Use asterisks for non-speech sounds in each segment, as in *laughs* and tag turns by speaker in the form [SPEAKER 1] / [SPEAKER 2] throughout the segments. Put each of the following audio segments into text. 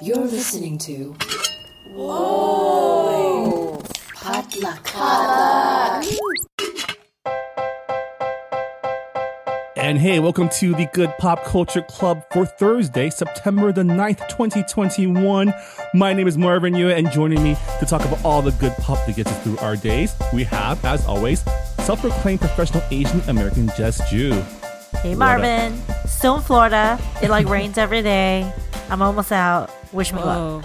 [SPEAKER 1] You're listening to. Whoa! Potluck.
[SPEAKER 2] And hey, welcome to the Good Pop Culture Club for Thursday, September the 9th, 2021. My name is Marvin Yueh, and joining me to talk about all the good pop that gets us through our days, we have, as always, self proclaimed professional Asian American Jess Ju.
[SPEAKER 3] Hey
[SPEAKER 2] What
[SPEAKER 3] Marvin, still in Florida. It like rains every day. I'm almost out. Wish me luck. Oh.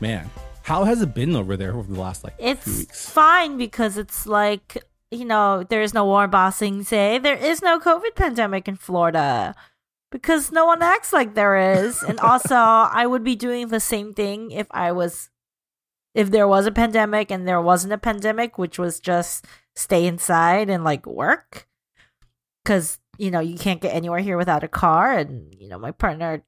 [SPEAKER 2] Man, how has it been over there over the last like few
[SPEAKER 3] It's
[SPEAKER 2] weeks?
[SPEAKER 3] fine because it's like you know there is no Warren Bossing say there is no COVID pandemic in Florida because no one acts like there is, and *laughs* also I would be doing the same thing if I was if there was a pandemic and there wasn't a pandemic, which was just stay inside and like work. Because you know you can't get anywhere here without a car, and you know my partner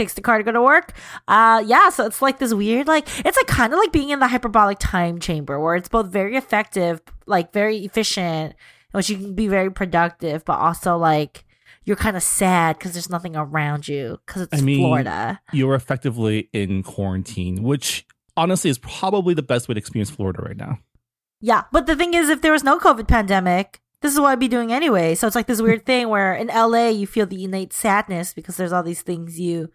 [SPEAKER 3] takes the car to go to work. Uh yeah, so it's like this weird like it's like kind of like being in the hyperbolic time chamber where it's both very effective, like very efficient, which you can be very productive, but also like you're kind of sad because there's nothing around you because it's
[SPEAKER 2] I mean,
[SPEAKER 3] Florida.
[SPEAKER 2] You're effectively in quarantine, which honestly is probably the best way to experience Florida right now.
[SPEAKER 3] Yeah, but the thing is, if there was no COVID pandemic, this is what I'd be doing anyway. So it's like this weird thing where in LA you feel the innate sadness because there's all these things you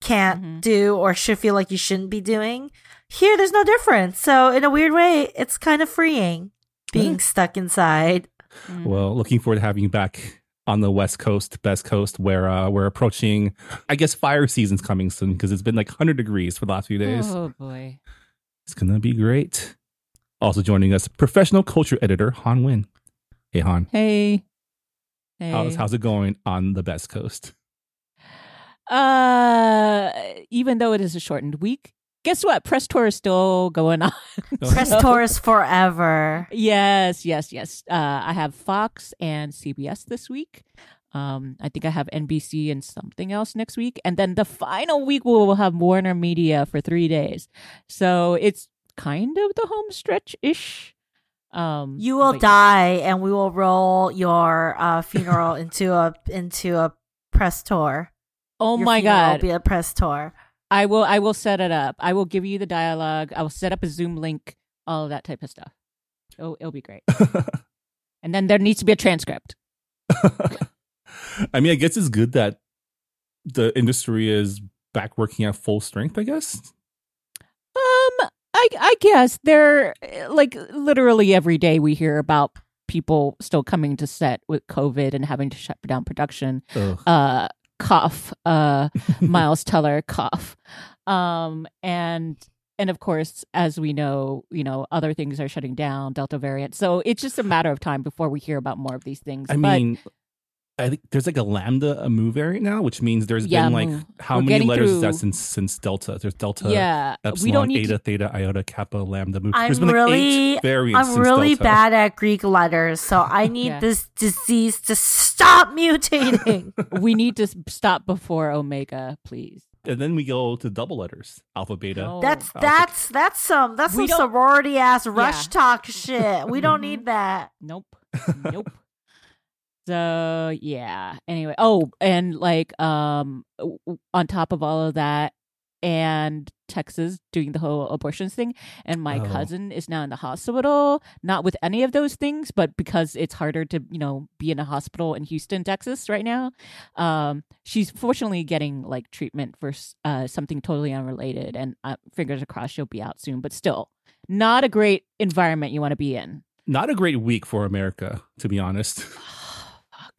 [SPEAKER 3] can't
[SPEAKER 4] Mhm.
[SPEAKER 3] do or should feel like you shouldn't be doing. Here, there's no difference. So in a weird way, it's kind of freeing being
[SPEAKER 2] Yeah.
[SPEAKER 3] stuck inside.
[SPEAKER 4] Mhm.
[SPEAKER 2] Well, looking forward to having you back on the West Coast, Best Coast, where uh, we're approaching, I guess, fire season's coming soon because it's been like 100 degrees for the last few days.
[SPEAKER 4] Oh boy.
[SPEAKER 2] It's going to be great. Also joining us, professional culture editor, Hanh Nguyen. Hey, Hanh.
[SPEAKER 4] Hey. Hey.
[SPEAKER 2] How's, how's it going on the Best Coast?
[SPEAKER 4] Uh even though it is a shortened week, guess what? Press tour is still going on. *laughs*
[SPEAKER 3] Press tours forever.
[SPEAKER 4] yes, yes, yes. Uh I have Fox and CBS this week. Um, I think I have NBC and something else next week, and then the final week we will have Warner Media for three days. So it's kind of the home stretch ish. Um,
[SPEAKER 3] You will
[SPEAKER 4] but-
[SPEAKER 3] die, and we will roll your uh, funeral *laughs* into a into a press tour.
[SPEAKER 4] Oh
[SPEAKER 3] Your
[SPEAKER 4] my
[SPEAKER 3] funeral will
[SPEAKER 4] god!
[SPEAKER 3] Be a press tour.
[SPEAKER 4] I will I will set it up. I will give you the dialogue. I will set up a Zoom link, all of that type of stuff. It'll, it'll be great. *laughs* And then there needs to be a transcript. *laughs*
[SPEAKER 2] I mean, I guess it's good that the industry is back working at full strength, I guess.
[SPEAKER 4] Um, I I guess there like literally every day we hear about people still coming to set with COVID and having to shut down production.
[SPEAKER 2] Ugh.
[SPEAKER 4] Uh, cough. Uh, *laughs* Miles Teller cough. Um, and and of course, as we know, you know, other things are shutting down, Delta variant. So it's just a matter of time before we hear about more of these things.
[SPEAKER 2] I
[SPEAKER 4] But-
[SPEAKER 2] mean, I think there's like a lambda a move variant now, which means there's
[SPEAKER 4] Yeah,
[SPEAKER 2] been like
[SPEAKER 4] move.
[SPEAKER 2] how
[SPEAKER 4] We're
[SPEAKER 2] many
[SPEAKER 4] getting
[SPEAKER 2] letters is that since since delta? There's delta,
[SPEAKER 4] yeah,
[SPEAKER 2] epsilon,
[SPEAKER 4] we don't need
[SPEAKER 2] eta,
[SPEAKER 4] to
[SPEAKER 2] theta, iota, kappa, lambda. Move.
[SPEAKER 3] I'm
[SPEAKER 2] there's been like
[SPEAKER 3] really-
[SPEAKER 2] eight variants.
[SPEAKER 3] I'm
[SPEAKER 2] since
[SPEAKER 3] really
[SPEAKER 2] delta.
[SPEAKER 3] bad at Greek letters, so I *laughs* need
[SPEAKER 4] Yeah.
[SPEAKER 3] this disease to stop *laughs* mutating. *laughs*
[SPEAKER 4] we need to s- stop before Omega, please.
[SPEAKER 2] And then we go to double letters, alpha, beta.
[SPEAKER 4] No.
[SPEAKER 3] that's
[SPEAKER 2] Alpha.
[SPEAKER 3] that's that's some that's
[SPEAKER 4] We
[SPEAKER 3] some
[SPEAKER 4] don't-
[SPEAKER 3] sorority ass rush
[SPEAKER 4] Yeah.
[SPEAKER 3] talk shit. We don't
[SPEAKER 4] Mhm.
[SPEAKER 3] need that.
[SPEAKER 4] Nope. Nope. So yeah. Anyway, oh, and like um on top of all of that and Texas doing the whole abortions thing and my
[SPEAKER 2] Oh.
[SPEAKER 4] cousin is now in the hospital not with any of those things but because it's harder to, you know, be in a hospital in Houston, Texas right now. Um she's fortunately getting like treatment for uh something totally unrelated and uh, fingers crossed she'll be out soon, but still not a great environment you want to be in.
[SPEAKER 2] Not a great week for America, to be honest. *sighs* *laughs*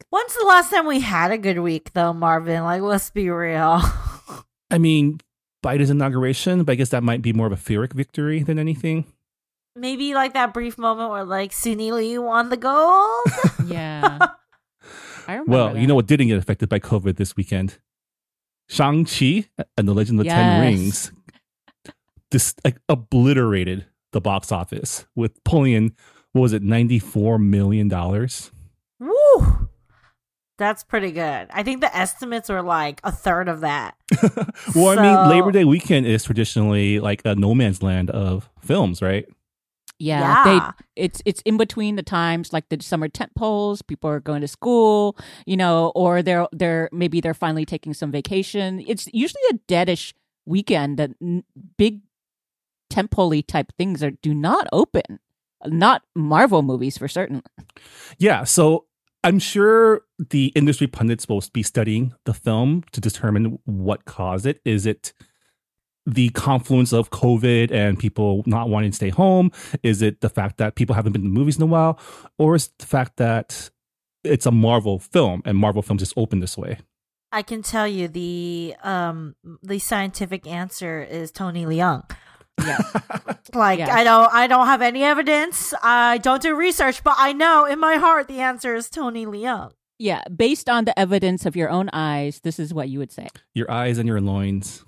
[SPEAKER 3] When's the last time we had a good week though, Marvin? Like let's be real. *laughs*
[SPEAKER 2] I mean, Biden's inauguration, but I guess that might be more of a Pyrrhic victory than anything.
[SPEAKER 3] Maybe like that brief moment where like Suni Lee won the *laughs* gold.
[SPEAKER 4] Yeah. I remember
[SPEAKER 2] Well, you know what didn't get affected by COVID this weekend? Shang-Chi and the Legend of the Ten Rings this like obliterated the box office with pulling in what was it, ninety-four million dollars?
[SPEAKER 3] Woo! That's pretty good. I think the estimates were like a third of that. *laughs*
[SPEAKER 2] well, I mean, Labor Day weekend is traditionally like a no man's land of films, right?
[SPEAKER 4] Yeah,
[SPEAKER 3] Yeah.
[SPEAKER 4] they it's it's in between the times like the summer tent poles. People are going to school, you know, or they're they're maybe they're finally taking some vacation. It's usually a deadish weekend that n- big temple type things are do not open. Not Marvel movies for certain.
[SPEAKER 2] Yeah, so I'm sure the industry pundits will be studying the film to determine what caused it. Is it the confluence of COVID and people not wanting to stay home? Is it the fact that people haven't been to movies in a while? Or is it the fact that it's a Marvel film and Marvel films just open this way?
[SPEAKER 3] I can tell you the um the scientific answer is Tony Leung.
[SPEAKER 4] Yeah. *laughs*
[SPEAKER 3] Like
[SPEAKER 4] Yeah.
[SPEAKER 3] I don't I don't have any evidence. I don't do research, but I know in my heart the answer is Tony Leung.
[SPEAKER 4] yeah. Based on the evidence of your own eyes, this is what you would say.
[SPEAKER 2] Your eyes and your loins.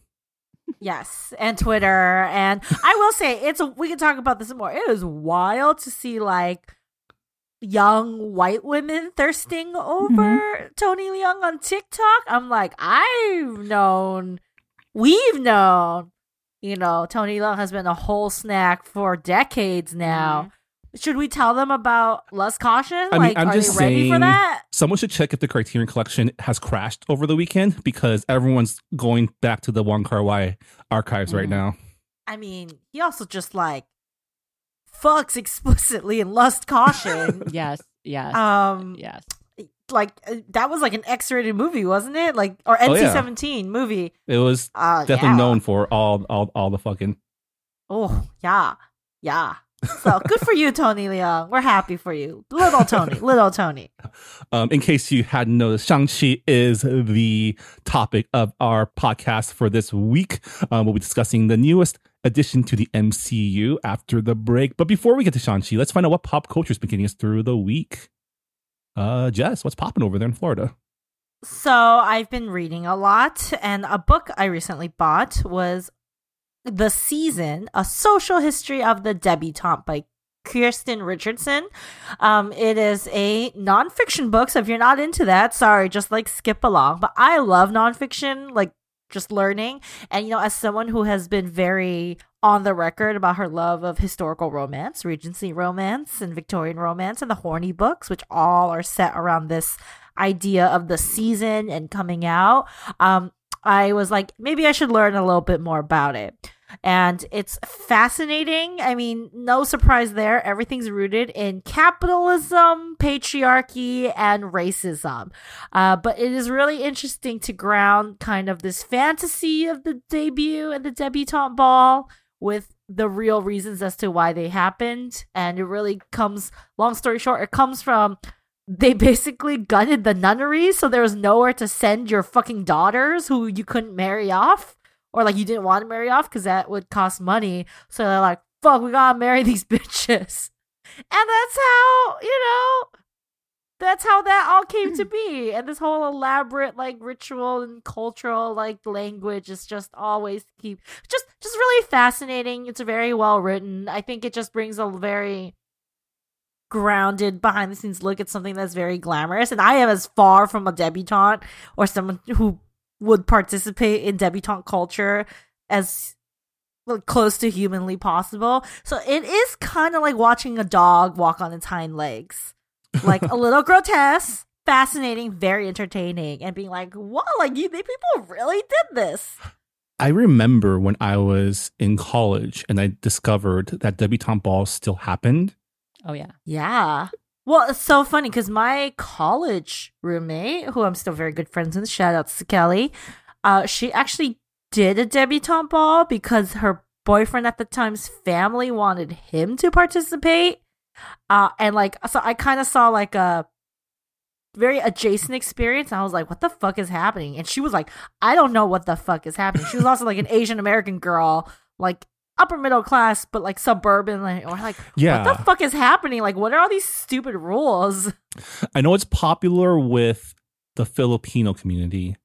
[SPEAKER 3] Yes, and Twitter, and I will say it's. A, we can talk about this more. It is wild to see like young white women thirsting over mm-hmm. Tony Leung on TikTok. I'm like, I've known, we've known, you know, Tony Leung has been a whole snack for decades now. Should we tell them about Lust Caution?
[SPEAKER 2] I mean,
[SPEAKER 3] like,
[SPEAKER 2] I'm
[SPEAKER 3] are
[SPEAKER 2] just
[SPEAKER 3] they ready for that?
[SPEAKER 2] Someone should check if the Criterion Collection has crashed over the weekend because everyone's going back to the Wong Kar Wai archives right
[SPEAKER 4] Mhm.
[SPEAKER 2] now.
[SPEAKER 3] I mean, he also just like fucks explicitly in Lust Caution. *laughs*
[SPEAKER 4] Yes. Yes.
[SPEAKER 3] um,
[SPEAKER 4] yes.
[SPEAKER 3] Like uh, that was like an X-rated movie, wasn't it? Like or
[SPEAKER 2] Oh, yeah.
[SPEAKER 3] NC-17 movie.
[SPEAKER 2] It was
[SPEAKER 3] Uh,
[SPEAKER 2] definitely
[SPEAKER 3] yeah.
[SPEAKER 2] known for all, all, all the fucking.
[SPEAKER 3] Oh yeah, yeah. So good for you, Tony Leung. We're happy for you, little Tony, *laughs* little Tony.
[SPEAKER 2] Um, in case you hadn't noticed, Shang-Chi is the topic of our podcast for this week. Um, we'll be discussing the newest addition to the MCU after the break. But before we get to Shang-Chi, let's find out what pop culture is been getting us through the week. Uh, Jess, what's popping over there in Florida?
[SPEAKER 3] So I've been reading a lot, and a book I recently bought was The Season: A Social History of the Debutante by Kirsten Richardson. Um, it is a nonfiction book, so if you're not into that, sorry, just like skip along. But I love nonfiction, like just learning. And you know, as someone who has been very on the record about her love of historical romance, Regency romance, and Victorian romance, and the horny books, which all are set around this idea of the season and coming out. Um, I was like, maybe I should learn a little bit more about it. And it's fascinating. I mean, no surprise there. Everything's rooted in capitalism, patriarchy, and racism. Uh, but it is really interesting to ground kind of this fantasy of the debut and the debutante ball with the real reasons as to why they happened. And it really comes, long story short, it comes from they basically gutted the nunnery, so there was nowhere to send your fucking daughters who you couldn't marry off, or like you didn't want to marry off because that would cost money. So they're like, "Fuck, we gotta marry *laughs* these bitches," and that's how you know. That's how that all came to be, and this whole elaborate like ritual and cultural like language is just always keep just just really fascinating. It's very well written. I think it just brings a very grounded behind the scenes look at something that's very glamorous and i am as far from a debutante or someone who would participate in debutante culture as like, close to humanly possible so it is kind of like watching a dog walk on its hind legs like a little *laughs* grotesque fascinating very entertaining and being like whoa like you they people really did this
[SPEAKER 2] I remember when I was in college and I discovered that debutante balls still happened.
[SPEAKER 4] Oh yeah.
[SPEAKER 3] Yeah. Well, it's so funny because my college roommate, who I'm still very good friends with, shout outs to Kelly, uh, she actually did a debutante ball because her boyfriend at the time's family wanted him to participate. Uh, and like, so I kind of saw like a very adjacent experience. And I was like, what the fuck is happening? And she was like, I don't know what the fuck is happening. She was also like an Asian American girl, like upper middle class, but like suburban. Like, or like,
[SPEAKER 2] Yeah.
[SPEAKER 3] what the fuck is happening? Like, what are all these stupid rules?
[SPEAKER 2] I know it's popular with the Filipino community.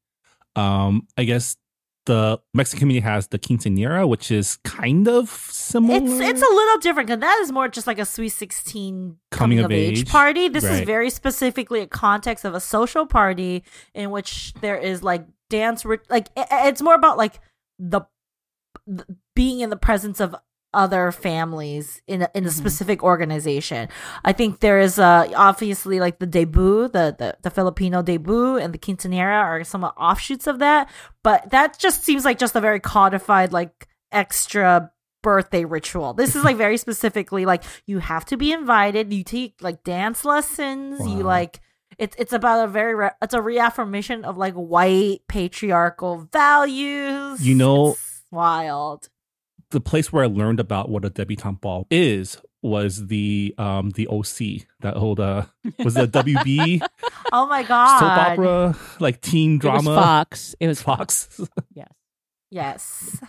[SPEAKER 2] Um, I guess the Mexican community has the quinceañera, which is kind of similar.
[SPEAKER 3] It's it's a little different because that is more just like a sweet sixteen
[SPEAKER 2] Coming
[SPEAKER 3] coming,
[SPEAKER 2] of
[SPEAKER 3] of age,
[SPEAKER 2] age.
[SPEAKER 3] party. This
[SPEAKER 2] Right.
[SPEAKER 3] is very specifically a context of a social party in which there is like dance, like it's more about like the being in the presence of other families in a, in a
[SPEAKER 4] Mhm.
[SPEAKER 3] specific organization. I think there is uh obviously like the debut, the, the the Filipino debut and the quinceanera are somewhat offshoots of that, but that just seems like just a very codified like extra birthday ritual. This is like *laughs* very specifically like you have to be invited, you take like dance lessons, you like it's it's about a very re- it's a reaffirmation of like white patriarchal values.
[SPEAKER 2] You know-
[SPEAKER 3] It's wild.
[SPEAKER 2] the place where I learned about what a debutante ball is was the um the OC that old uh was the WB *laughs*
[SPEAKER 3] Oh my god.
[SPEAKER 2] soap opera like teen
[SPEAKER 4] It was
[SPEAKER 2] drama
[SPEAKER 4] Fox. It was
[SPEAKER 2] Fox. *laughs*
[SPEAKER 4] Yes.
[SPEAKER 3] Yes.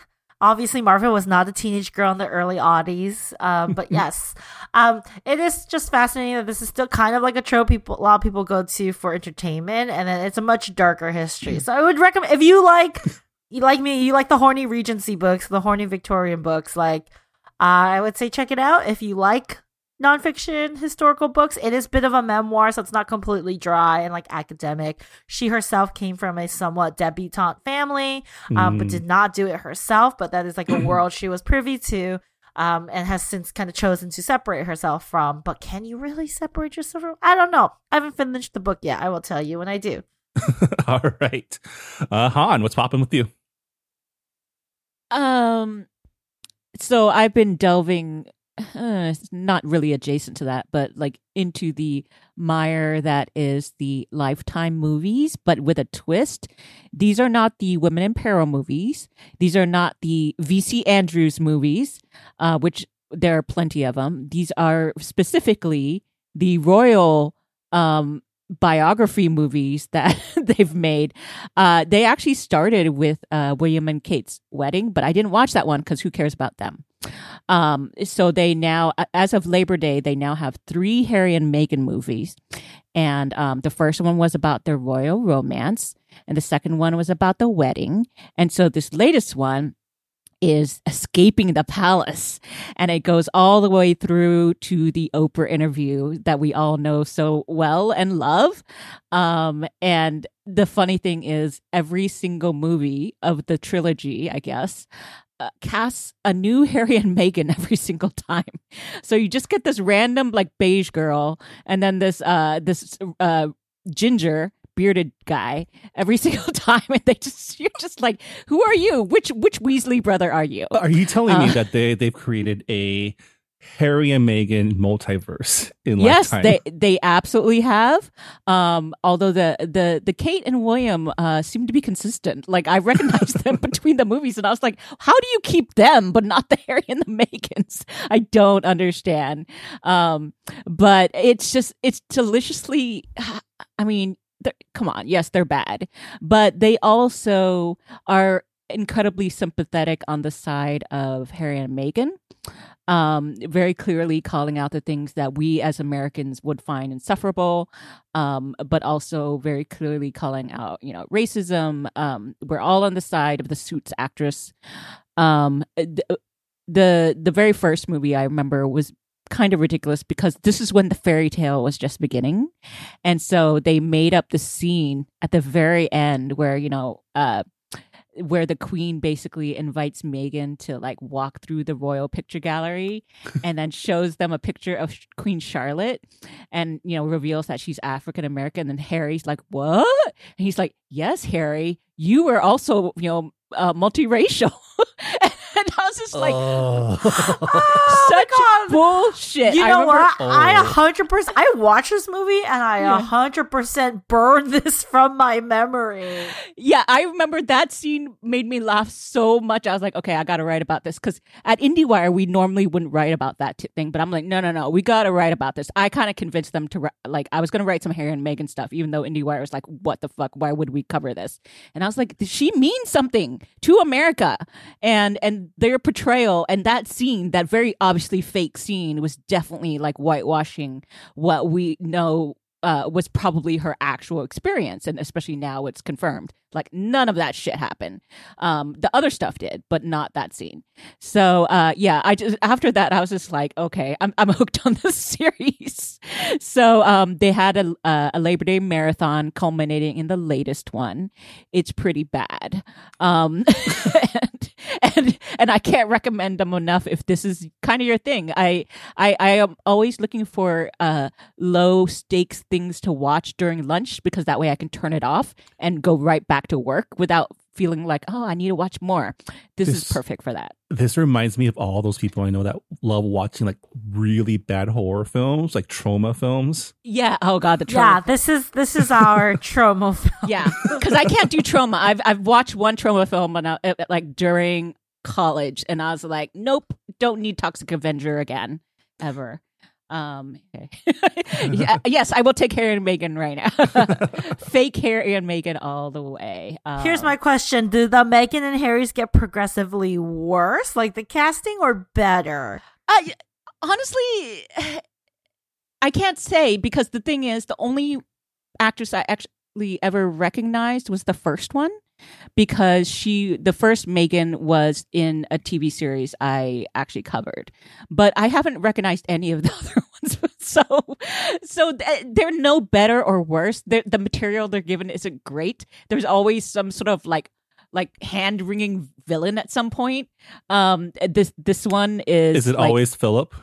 [SPEAKER 3] Obviously, Marvin was not a teenage girl in the early oddies, um, but *laughs* yes, um, it is just fascinating that this is still kind of like a trope people a lot of people go to for entertainment, and then it's a much darker history. So I would recommend if you like, you like me, you like the horny Regency books, the horny Victorian books, like I would say check it out if you like nonfiction historical books. It is a bit of a memoir, so it's not completely dry and like academic. She herself came from a somewhat debutante family um, but
[SPEAKER 2] Mm.
[SPEAKER 3] did not do it herself. But that is like a *clears throat* world she was privy to, um, and has since kind of chosen to separate herself from. But can you really separate yourself from? I don't know. I haven't finished the book yet. I will tell you when I do. *laughs*
[SPEAKER 2] All right. Uh Hanh, what's popping with you?
[SPEAKER 4] Um, so I've been delving, uh, not really adjacent to that, but like into the mire that is the Lifetime movies, but with a twist. These are not the Women in Peril movies. These are not the VC Andrews movies, uh, which there are plenty of them. These are specifically the royal um biography movies that *laughs* they've made. Uh they actually started with uh william and kate's wedding but i didn't watch that one because who cares about them? Um so they now as of labor day they now have three harry and meghan movies. And um the first one was about their royal romance and the second one was about the wedding. And so this latest one is escaping the palace. And it goes all the way through to the oprah interview that we all know so well and love. Um and the funny thing is every single movie of the trilogy i guess uh, casts a new *laughs* harry and meghan every single time. So you just get this random like beige girl and then this uh this uh ginger bearded guy every *laughs* single time and they just you're just like who are you? Which which weasley brother are you?
[SPEAKER 2] Are you telling me
[SPEAKER 4] Uh.
[SPEAKER 2] that they they've created a Harry and Meghan multiverse in like
[SPEAKER 4] yes
[SPEAKER 2] Lifetime?
[SPEAKER 4] they they absolutely have. Um although the the the kate and william uh seem to be consistent. Like i recognize them *laughs* between the movies and i was like how do you keep them but not the *laughs* harry and the megans i don't understand. Um but it's just it's deliciously *sighs* i mean come on yes they're bad but they also are incredibly sympathetic on the side of harry and meghan um, very clearly calling out the things that we as Americans would find insufferable, um, but also very clearly calling out, you know, racism. Um, we're all on the side of the Suits actress. Um, the, the the very first movie I remember was kind of ridiculous because this is when the fairy tale was just beginning, and so they made up the scene at the very end where you know. Uh, where the queen basically invites Megan to like walk through the royal picture gallery *laughs* and then shows them a picture of Queen Charlotte and you know reveals that she's African American and Harry's like what and he's like yes Harry you were also you know uh, multiracial and I was just like
[SPEAKER 2] Oh. *laughs*
[SPEAKER 3] Oh *laughs*
[SPEAKER 4] such
[SPEAKER 3] God.
[SPEAKER 4] bullshit
[SPEAKER 3] You
[SPEAKER 4] I
[SPEAKER 3] know
[SPEAKER 4] remember-
[SPEAKER 3] what? Oh. I
[SPEAKER 2] Oh.
[SPEAKER 3] a hundred percent. I watched this movie and I a
[SPEAKER 4] Yeah.
[SPEAKER 3] hundred percent burned *laughs* this from my memory.
[SPEAKER 4] Yeah, I remember that scene made me laugh so much. I was like, okay, I got to write about this because at IndieWire we normally wouldn't write about that t- thing, but I'm like, no, no, no, we got to write about this. I kind of convinced them to ri- like I was going to write some Harry and Meghan stuff, even though IndieWire was like, what the fuck? Why would we cover this? And I was like, she means something to America, and and their portrayal and that scene, that very obviously fake scene, was definitely like whitewashing what we know uh, was probably her actual experience, and especially now it's confirmed. Like none of that shit happened. Um, the other stuff did, but not that scene. So uh, yeah, I just after that I was just like, okay, I'm I'm *laughs* hooked on this series. So um, they had a uh, a Labor Day marathon culminating in the latest one. It's pretty bad. Um, *laughs* and, and and I can't recommend them enough if this is kind of your thing. I I I am always looking for uh low stakes things to watch during lunch because that way I can turn it off and go right back to work without feeling like oh I need to watch more. This,
[SPEAKER 2] This-
[SPEAKER 4] is perfect for that.
[SPEAKER 2] This reminds me of all those people I know that love watching like really bad horror films, like trauma films.
[SPEAKER 4] Yeah. Oh god, the trauma.
[SPEAKER 3] Yeah, this is this is our *laughs* trauma film.
[SPEAKER 4] Yeah, because I can't do trauma. I've I've watched one trauma film and I, uh, like during college, and I was like, nope, don't need Toxic Avenger again ever. Um, *laughs* okay. *laughs* yeah, yes, I will take Harry and Megan right now. *laughs* Fake Harry and Megan all the way. Um,
[SPEAKER 3] Here's my question: Do the Megan and Harrys get progressively worse, like the casting, or better?
[SPEAKER 4] I honestly, *sighs* I can't say because the thing is, the only actress I actually ever recognized was the first one because she, the first Megan, was in a TV series I actually covered, but I haven't recognized any of the *laughs* other ones. *laughs* So, so th- they're no better or worse. They're, the material they're given isn't great. There's always some sort of like like hand wringing villain at some point. Um, this this one is
[SPEAKER 2] Is it
[SPEAKER 4] like-
[SPEAKER 2] always Philip?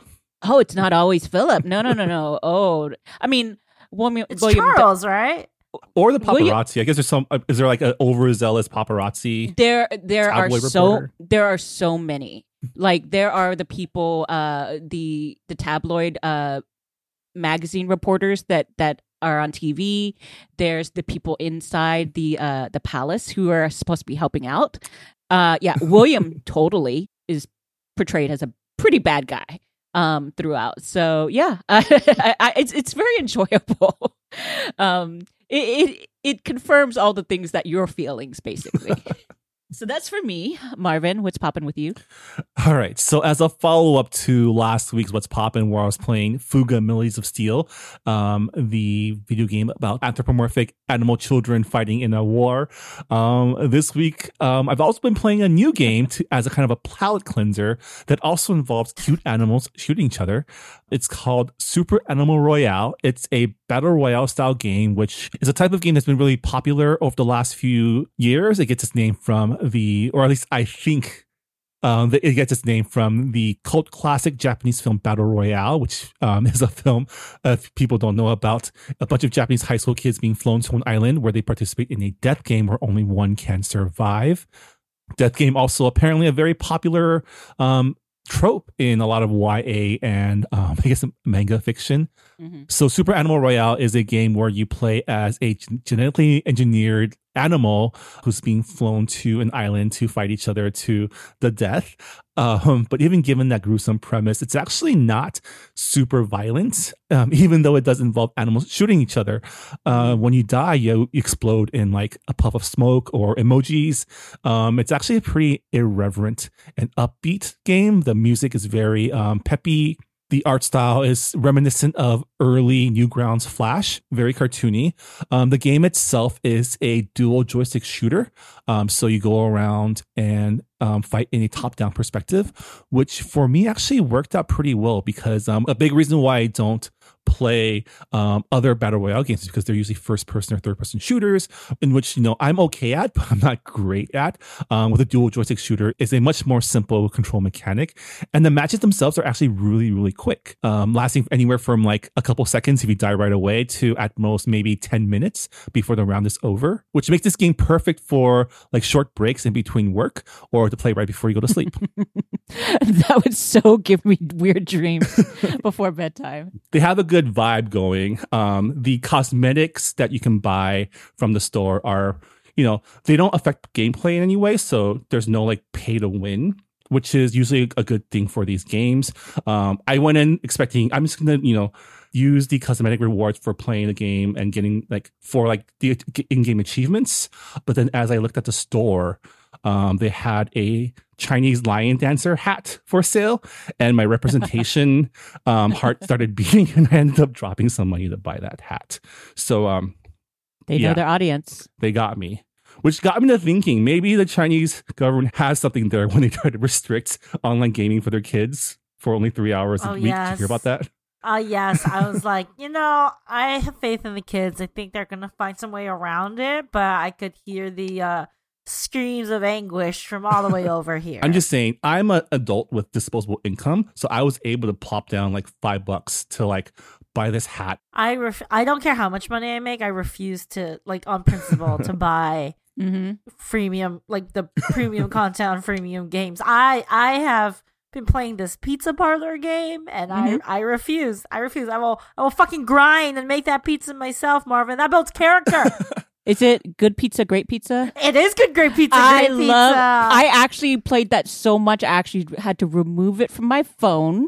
[SPEAKER 4] Oh, it's not always Philip. No, no, no, no. Oh, I mean, William.
[SPEAKER 3] It's
[SPEAKER 4] William
[SPEAKER 3] Charles, right?
[SPEAKER 2] Or the
[SPEAKER 4] Will you-
[SPEAKER 2] paparazzi? I guess there's some. uh, Is there like an overzealous paparazzi?
[SPEAKER 4] there, there are
[SPEAKER 2] Tabloid
[SPEAKER 4] so there are so many. Like there are the people, uh, the the tabloid, uh, magazine reporters that that are on TV. There's the people inside the uh the palace who are supposed to be helping out. Uh, yeah, *laughs* William totally is portrayed as a pretty bad guy um throughout so yeah *laughs* I, I, it's it's very enjoyable *laughs* um it, it it confirms all the things that you're feelings basically *laughs* so that's for me marvin what's popping with you
[SPEAKER 2] All right. So as a follow up to last week's What's Poppin', where I was playing Fuga Melodies of Steel, um, the video game about anthropomorphic animal children fighting in a war. Um, this week, um, I've also been playing a new game to, as a kind of a palate cleanser that also involves cute animals shooting each other. It's called Super Animal Royale. It's a battle royale style game, which is a type of game that's been really popular over the last few years. It gets its name from the, or at least I think um, it gets its name from the cult classic Japanese film Battle Royale, which um, *laughs* is a film, uh, if people don't know about, a bunch of Japanese high school kids being flown to an island where they participate in a death game where only one can survive. Death game also apparently a very popular um, trope in a lot of YA and um, *laughs* I guess manga fiction.
[SPEAKER 4] mm-hmm.
[SPEAKER 2] So, Super Animal Royale is a game where you play as a genetically engineered animal who's being flown to an island to fight each other to the death. Um, but even given that gruesome premise, it's actually not super violent, um, *laughs* even though it does involve animals shooting each other. Uh, when you die, you explode in like a puff of smoke or emojis. Um, it's actually a pretty irreverent and upbeat game. The music is very um, peppy. The art style is reminiscent of early Newgrounds Flash, very cartoony. Um, the game itself is a dual joystick shooter. Um, so you go around and um, fight in a top down perspective, which for me actually worked out pretty well because um, a big reason why I don't play um, other battle royale games is because they're usually first person or third person shooters, in which you know I'm okay at, but I'm not great at. Um, with a dual joystick shooter, is a much more simple control mechanic, and the matches themselves are actually really really quick, um, lasting anywhere from like a couple seconds if you die right away to at most maybe ten minutes before the round is over, which makes this game perfect for like short breaks in between work or to play right before you go to sleep. *laughs*
[SPEAKER 4] that would so give me weird dreams *laughs* before bedtime
[SPEAKER 2] they have a good vibe going. Um, the cosmetics that you can buy from the store are, you know, they don't affect gameplay in any way. So there's no like pay to win, which is usually a good thing for these games. Um, I went in expecting I'm just gonna, you know, use the cosmetic rewards for playing the game and getting like for like the in-game achievements. But then as I looked at the store, um, they had a Chinese lion dancer hat for sale, and my representation *laughs* um, heart started beating, and I ended up dropping some money to buy that hat. So um,
[SPEAKER 4] they
[SPEAKER 2] Yeah.
[SPEAKER 4] know their audience
[SPEAKER 2] they got me, which got me to thinking maybe the Chinese government has something there *laughs* when they try to restrict online gaming for their kids for only three hours a
[SPEAKER 3] Oh,
[SPEAKER 2] week. Did you hear about that?
[SPEAKER 3] Uh yes, I was *laughs* like, you know, I have faith in the kids. I think they're gonna find some way around it, but I could hear the uh screams of anguish from all the way *laughs* over here.
[SPEAKER 2] I'm just saying, I'm an adult with disposable income, so I was able to plop down like five bucks to like buy this hat.
[SPEAKER 3] I ref- I don't care how much money I make. I refuse to like on principle to *laughs* buy
[SPEAKER 4] Mm-hmm.
[SPEAKER 3] freemium like the premium content on freemium games. I I have been playing this pizza parlor game and
[SPEAKER 4] Mhm.
[SPEAKER 3] I I refuse. I refuse. I will I will fucking grind and make that pizza myself, Marvin. That builds character. *laughs*
[SPEAKER 4] Is it good pizza, great pizza?
[SPEAKER 3] it is good great pizza.
[SPEAKER 4] I
[SPEAKER 3] great
[SPEAKER 4] love.
[SPEAKER 3] pizza.
[SPEAKER 4] I actually played that so much. I actually had to remove it from my phone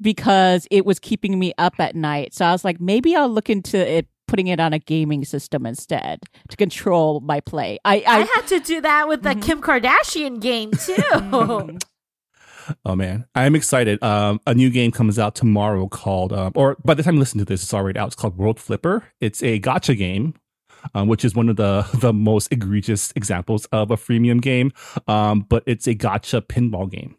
[SPEAKER 4] because it was keeping me up at night. So I was like, maybe I'll look into it, putting it on a gaming system instead to control my play. I,
[SPEAKER 3] I
[SPEAKER 4] I,
[SPEAKER 3] had to do that with the
[SPEAKER 4] Mhm.
[SPEAKER 3] Kim Kardashian game *laughs* too.
[SPEAKER 2] Oh man, I'm excited. Um, a new game comes out tomorrow called, um, or by the time you listen to this, it's already out. It's called World Flipper. It's a gacha game, um, which is one of the *laughs* the most egregious examples of a freemium game. Um, but it's a gacha pinball game.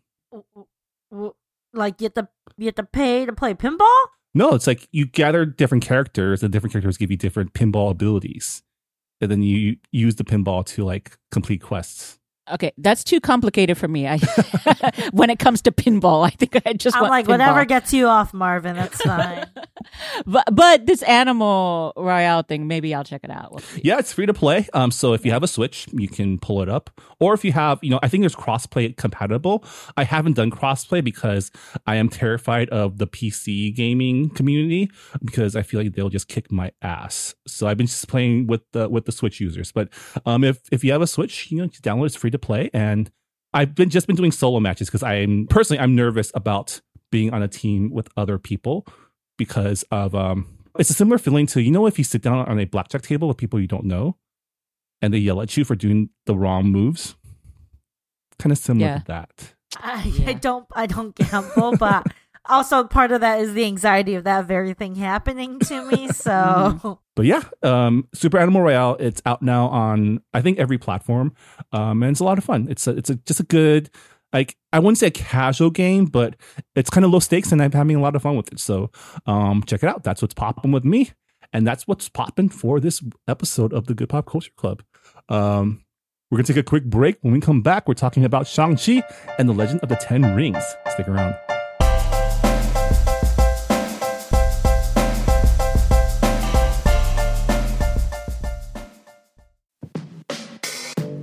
[SPEAKER 3] like you have to you have to pay to play pinball.
[SPEAKER 2] No, it's like you gather different characters, and different characters give you different pinball abilities, and then you use the pinball to like complete quests.
[SPEAKER 4] Okay, that's too complicated for me. I *laughs* when it comes to pinball, I think I just
[SPEAKER 3] I'm
[SPEAKER 4] want
[SPEAKER 3] like
[SPEAKER 4] pinball.
[SPEAKER 3] whatever gets you off, Marvin. That's *laughs* fine.
[SPEAKER 4] but but this animal royale thing, maybe I'll check it out. We'll see.
[SPEAKER 2] Yeah, it's free to play. Um, so if you have a Switch, you can pull it up. Or if you have, you know, I think there's crossplay compatible. I haven't done crossplay because I am terrified of the PC gaming community because I feel like they'll just kick my ass. So I've been just playing with the with the Switch users. But um, if if you have a Switch, you know, just download. It's free to play, and I've been just been doing solo matches because I'm personally I'm nervous about being on a team with other people because of um it's a similar feeling to you know if you sit down on a blackjack table with people you don't know and they yell at you for doing the wrong moves? Kind of similar
[SPEAKER 4] Yeah.
[SPEAKER 2] to that.
[SPEAKER 3] I, I don't I don't gamble, but also part of that is the anxiety of that very thing happening to me. *laughs* So.
[SPEAKER 2] But yeah um super animal royale it's out now on i think every platform um and it's a lot of fun. It's a, it's a, just a good like i wouldn't say a casual game but it's kind of low stakes and i'm having a lot of fun with it. So um check it out. That's what's popping with me and that's what's popping for this episode of the good pop culture club. Um we're gonna take a quick break. When we come back we're talking about shang-chi and the legend of the ten rings. Stick around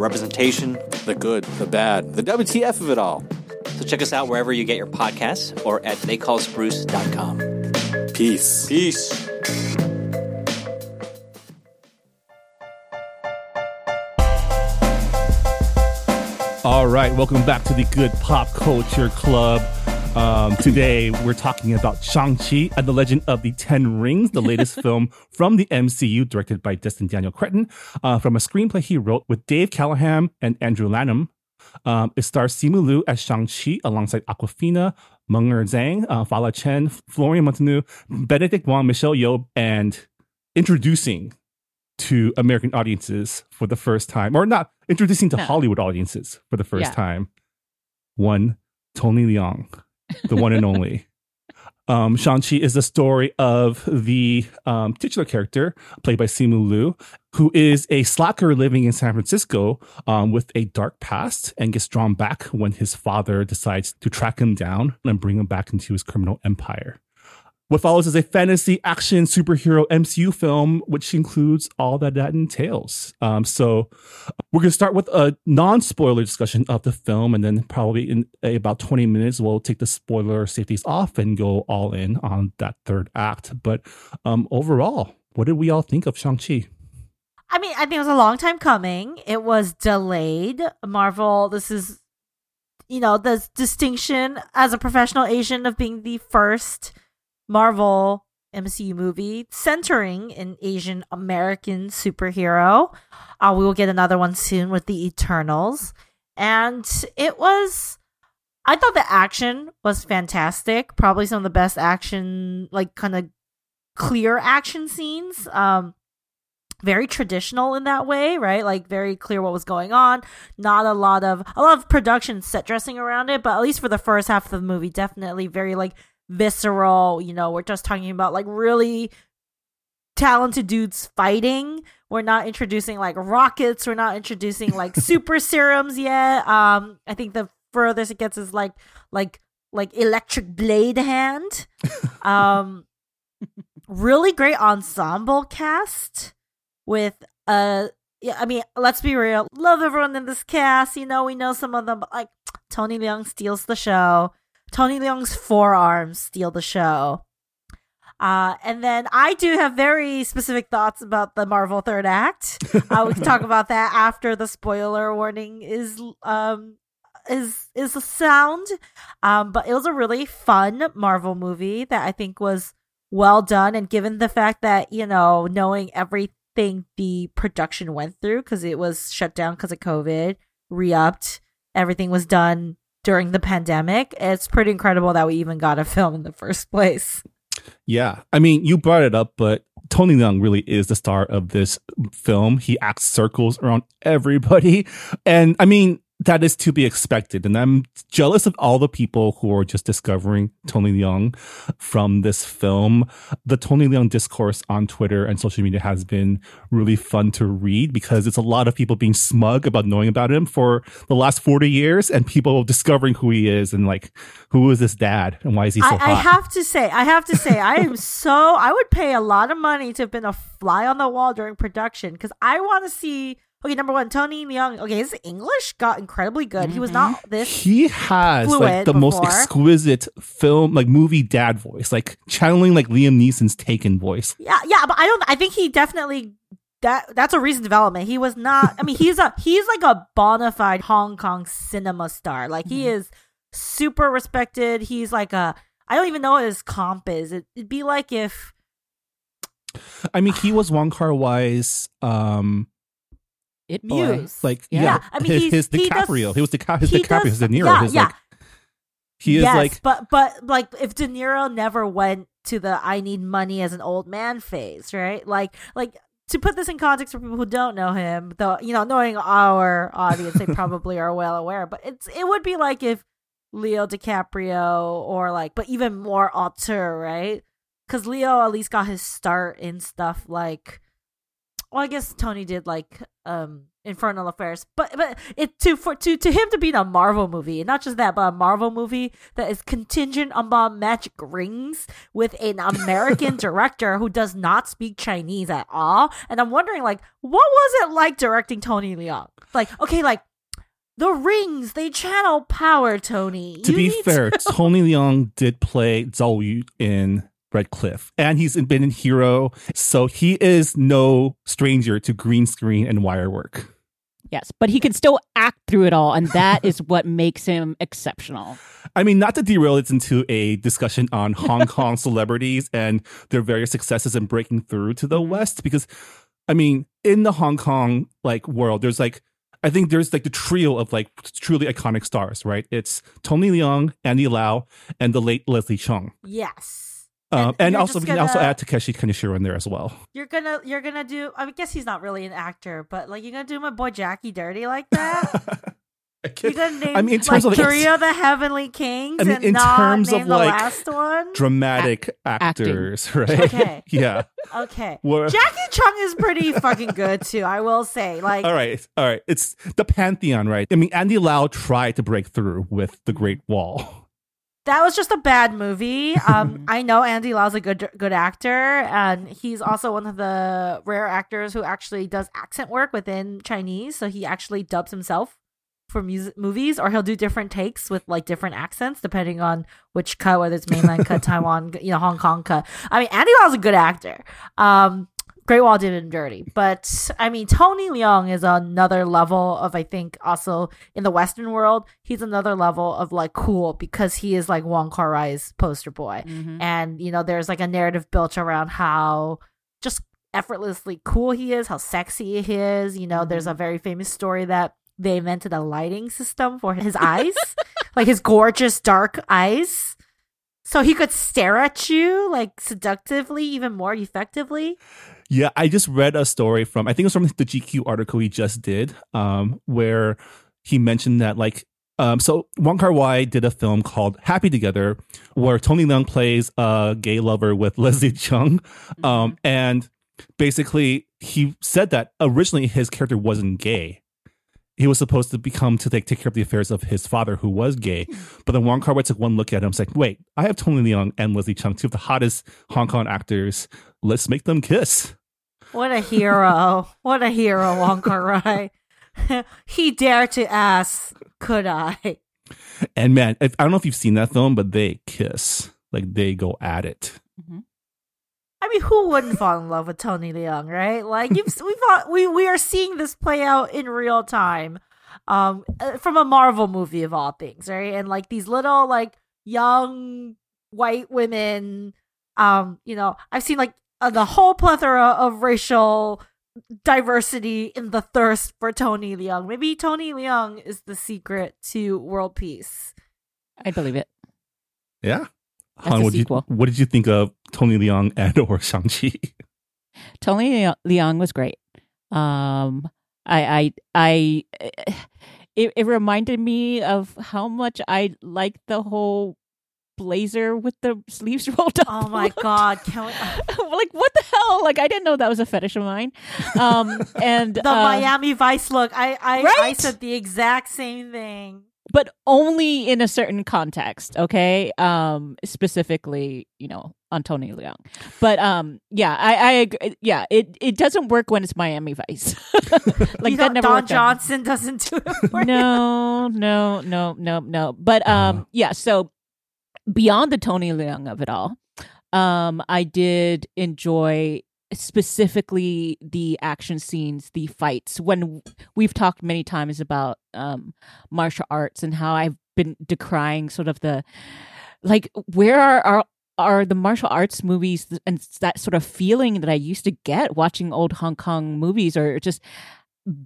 [SPEAKER 5] representation.
[SPEAKER 6] The good, the bad, the WTF of it all.
[SPEAKER 5] So check us out wherever you get your podcasts or at theycallusbruce.com.
[SPEAKER 6] Peace.
[SPEAKER 5] Peace.
[SPEAKER 2] All right, welcome back to the Good Pop Culture Club. Um, today we're talking about Shang-Chi and the Legend of the Ten Rings, the latest *laughs* film from the MCU, directed by Destin Daniel Cretton, uh, from a screenplay he wrote with Dave Callaham and Andrew Lanham. Um, it stars Simu Liu as Shang-Chi alongside Awkwafina, Meng'er Zhang, uh, Fala Chen, Florian Munteanu, Benedict Wong, Michelle Yeoh, and introducing to American audiences for the first time, or not introducing to
[SPEAKER 4] No.
[SPEAKER 2] Hollywood audiences for the first
[SPEAKER 4] Yeah.
[SPEAKER 2] time. One, Tony Leung, the one and only. Um, Shang-Chi is the story of the um, titular character played by Simu Liu, who is a slacker living in San Francisco um, with a dark past and gets drawn back when his father decides to track him down and bring him back into his criminal empire. What follows is a fantasy action superhero MCU film, which includes all that that entails. Um, so we're going to start with a non spoiler discussion of the film, and then probably in about 20 minutes, we'll take the spoiler safeties off and go all in on that third act. But um, overall, what did we all think of Shang-Chi?
[SPEAKER 3] I mean, I think it was a long time coming. It was delayed. Marvel, this is, you know, the distinction as a professional Asian of being the first Marvel MCU movie centering an Asian American superhero. Uh, we will get another one soon with the Eternals. and it was. I thought the action was fantastic. Probably some of the best action, like kind of clear action scenes. Um, very traditional in that way, right? Like very clear what was going on. Not a lot of a lot of production set dressing around it, but at least for the first half of the movie, definitely very like visceral. You know, we're just talking about like really talented dudes fighting. We're not introducing like rockets. We're not introducing like *laughs* super serums yet. Um, I think the furthest it gets is like like like electric blade hand. Um, really great ensemble cast with uh yeah, I mean, let's be real. Love everyone in this cast. You know, we know some of them, but like Tony Leung steals the show. Tony Leung's forearms steal the show. Uh, and then I do have very specific thoughts about the Marvel third act. Uh, we can talk *laughs* about that after the spoiler warning is um is is a sound. Um, but it was a really fun Marvel movie that I think was well done. And given the fact that you know knowing everything the production went through because it was shut down because of COVID, re-upped, everything was done during the pandemic. It's pretty incredible that we even got a film in the first place.
[SPEAKER 2] Yeah. I mean, you brought it up, but Tony Leung really is the star of this film. He acts circles around everybody. And I mean, that is to be expected. And I'm jealous of all the people who are just discovering Tony Leung from this film. The Tony Leung discourse on Twitter and social media has been really fun to read because it's a lot of people being smug about knowing about him for the last 40 years and people discovering who he is and like, who is this dad and why is he so
[SPEAKER 3] I,
[SPEAKER 2] hot?
[SPEAKER 3] I have to say, I have to say, I am *laughs* so, I would pay a lot of money to have been a fly on the wall during production because I want to see. Okay, number one, Tony Leung. Okay, his English got incredibly good. He was not this.
[SPEAKER 2] he has like the most exquisite film, like movie dad voice, like channeling like Liam Neeson's Taken voice.
[SPEAKER 3] Yeah, yeah, but I don't. I think he definitely that that's a recent development. He was not. I mean, he's a *laughs* he's like a bona fide Hong Kong cinema star. Like he is super respected. He's like a. I don't even know what his comp is. It, it'd be like if
[SPEAKER 2] I mean, he was Wong Kar Wai's um
[SPEAKER 4] It oh, boy.
[SPEAKER 3] Muse.
[SPEAKER 2] like
[SPEAKER 4] Yeah.
[SPEAKER 2] yeah,
[SPEAKER 3] I mean,
[SPEAKER 2] his,
[SPEAKER 3] he's-
[SPEAKER 2] his
[SPEAKER 3] he does-
[SPEAKER 2] he was DiCaprio. His DiCaprio.
[SPEAKER 3] does-
[SPEAKER 2] His De Niro.
[SPEAKER 3] yeah,
[SPEAKER 2] his
[SPEAKER 3] yeah.
[SPEAKER 2] like he is
[SPEAKER 3] yes,
[SPEAKER 2] like
[SPEAKER 3] but but like if De Niro never went to the I need money as an old man phase, right? Like like to put this in context for people who don't know him, though you know, knowing our audience, they probably are well aware. But it's it would be like if Leo DiCaprio or like, but even more auteur, right? Because Leo at least got his start in stuff like, well, I guess Tony did like um Infernal Affairs, but but it to for to to him to be in a Marvel movie, and not just that, but a Marvel movie that is contingent upon magic rings with an *laughs* American director who does not speak Chinese at all. And I'm wondering, like, what was it like directing Tony Leung? Like, okay, like. The rings, they channel power, Tony.
[SPEAKER 2] to
[SPEAKER 3] You
[SPEAKER 2] be fair, Tony *laughs* Leung did play Zhou Yu in Red Cliff, and he's been in Hero, so he is no stranger to green screen and wire work.
[SPEAKER 4] Yes, but he can still act through it all, and that is what makes him exceptional.
[SPEAKER 2] I mean, not to derail it into a discussion on Hong *laughs* Kong celebrities and their various successes in breaking through to the West, because I mean, in the Hong Kong like world, there's like I think there's like the trio of like truly iconic stars, right? It's Tony Leung, Andy Lau, and the late Leslie Chung.
[SPEAKER 3] Yes.
[SPEAKER 2] Um,
[SPEAKER 3] And
[SPEAKER 2] and also
[SPEAKER 3] just
[SPEAKER 2] we can also
[SPEAKER 3] gonna-
[SPEAKER 2] add Takeshi Kaneshiro in there as well.
[SPEAKER 3] You're gonna you're gonna do I guess he's not really an actor, but like you're gonna do my boy Jackie dirty like that? *laughs*
[SPEAKER 2] I
[SPEAKER 3] You're
[SPEAKER 2] can't-
[SPEAKER 3] gonna name
[SPEAKER 2] I mean, in terms
[SPEAKER 3] like
[SPEAKER 2] of
[SPEAKER 3] three of the Heavenly Kings
[SPEAKER 2] I mean,
[SPEAKER 3] and
[SPEAKER 2] in
[SPEAKER 3] not
[SPEAKER 2] terms
[SPEAKER 3] name
[SPEAKER 2] of,
[SPEAKER 3] the
[SPEAKER 2] like,
[SPEAKER 3] last one?
[SPEAKER 2] dramatic
[SPEAKER 4] acting.
[SPEAKER 2] actors, *laughs* right?
[SPEAKER 3] Okay. *laughs*
[SPEAKER 2] yeah.
[SPEAKER 3] okay.
[SPEAKER 2] Where-
[SPEAKER 3] Jacky Cheung is pretty fucking good too, I will say. Like
[SPEAKER 2] All right, all right. It's the pantheon, right? I mean, Andy Lau tried to break through with The Great Wall.
[SPEAKER 3] That was just a bad movie. Um, *laughs* I know Andy Lau's a good good actor, and he's also one of the rare actors who actually does accent work within Chinese. So he actually dubs himself for music movies, or he'll do different takes with like different accents depending on which cut, whether it's mainland cut, *laughs* Taiwan, you know, Hong Kong cut. I mean, Andy Lau's a good actor. Um, Great Wall did him dirty, but I mean, Tony Leung is another level of I think also in the Western world, he's another level of like cool because he is like Wong Kar Wai's poster boy,
[SPEAKER 4] Mhm.
[SPEAKER 3] and you know, there's like a narrative built around how just effortlessly cool he is, how sexy he is. You know, there's a very famous story that they invented a lighting system for his eyes, *laughs* like his gorgeous dark eyes. So he could stare at you like seductively, even more effectively.
[SPEAKER 2] Yeah, I just read a story from I think it was from the GQ article he just did, um, where he mentioned that like um, so Wong Kar Wai did a film called Happy Together, where Tony Leung plays a gay lover with *laughs* Leslie Chung, um, and basically he said that originally his character wasn't gay. He was supposed to become to take, take care of the affairs of his father, who was gay. Hmm. But then Wong Kar Wai took one look at him, and was like, "Wait, I have Tony Leung and Leslie Chung, two of the hottest Hong Kong actors. Let's make them kiss."
[SPEAKER 3] What a hero! *laughs* what a hero, Wong Kar Wai. *laughs* he dared to ask, "Could I?"
[SPEAKER 2] And man, if, I don't know if you've seen that film, but they kiss like they go at it. Mm-hmm.
[SPEAKER 3] I mean, who wouldn't fall in love with Tony Leung, right? Like you've *laughs* we thought we we are seeing this play out in real time, um, uh, from a Marvel movie of all things, right? And like these little like young white women, um, you know, I've seen like uh, the whole plethora of racial diversity in the thirst for Tony Leung. Maybe Tony Leung is the secret to world peace.
[SPEAKER 4] I believe it.
[SPEAKER 2] Yeah.
[SPEAKER 4] That's
[SPEAKER 2] Hanh,
[SPEAKER 4] a
[SPEAKER 2] what, did you, what did you think of Tony Leung and or Shang-Chi? *laughs*
[SPEAKER 4] Tony Leung was great. Um, I, I, I, it, it reminded me of how much I liked the whole blazer with the sleeves *laughs* rolled up.
[SPEAKER 3] Oh my god, can we, *laughs*
[SPEAKER 4] like what the hell? Like I didn't know that was a fetish of mine. Um, and
[SPEAKER 3] the
[SPEAKER 4] uh,
[SPEAKER 3] Miami Vice look. I I, I said the exact same thing.
[SPEAKER 4] But only in a certain context okay? Um specifically you know on tony leung but um yeah i i agree yeah it it doesn't work when it's miami vice. *laughs* Like
[SPEAKER 3] you
[SPEAKER 4] that never
[SPEAKER 3] Don
[SPEAKER 4] worked on me.
[SPEAKER 3] Johnson doesn't do it for you.
[SPEAKER 4] no no no no. No but um yeah so beyond the tony leung of it all um i did enjoy specifically the action scenes the fights when we've talked many times about um martial arts and how i've been decrying sort of the like where are are are the martial arts movies and that sort of feeling that I used to get watching old Hong Kong movies or just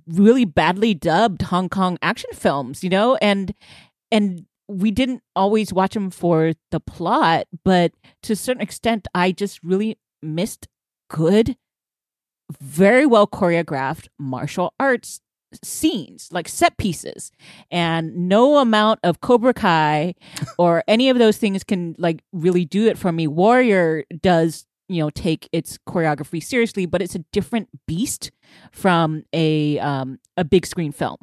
[SPEAKER 4] really badly dubbed Hong Kong action films, you know? And and we didn't always watch them for the plot, but to a certain extent I just really missed good very well choreographed martial arts scenes, like set pieces. And no amount of Cobra Kai *laughs* or any of those things can like really do it for me. Warrior does, you know, take its choreography seriously, but it's a different beast from a um a big screen film.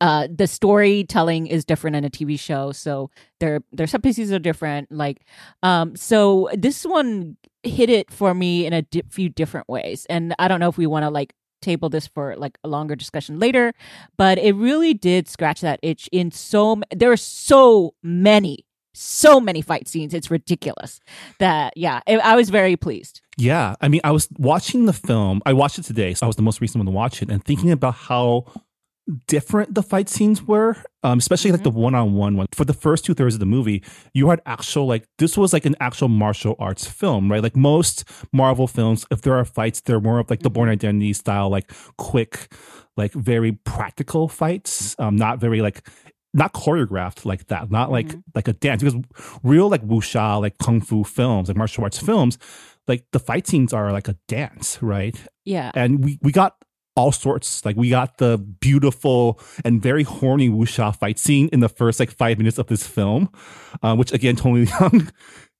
[SPEAKER 4] Uh, the storytelling is different in a TV show, so their their set pieces are different. Like, um, so this one hit it for me in a di- few different ways, and I don't know if we want to like table this for like a longer discussion later, but it really did scratch that itch in so m- there are so many so many fight scenes. It's ridiculous that yeah I I was very pleased.
[SPEAKER 2] Yeah, I mean, I was watching the film. I watched it today, so I was the most recent one to watch it, and thinking about how different the fight scenes were, um, especially like the one-on-one one. For the first two thirds of the movie, you had actual like this was like an actual martial arts film, right? Like most Marvel films, if there are fights, they're more of like the Bourne Identity style, like quick, like very practical fights, um, not very like not choreographed like that, not like like a dance. Because real like wuxia, like kung fu films, like martial arts films, like the fight scenes are like a dance, right?
[SPEAKER 4] yeah
[SPEAKER 2] And we we got all sorts. Like we got the beautiful and very horny wuxia fight scene in the first like five minutes of this film, uh, which again Tony *laughs* Leung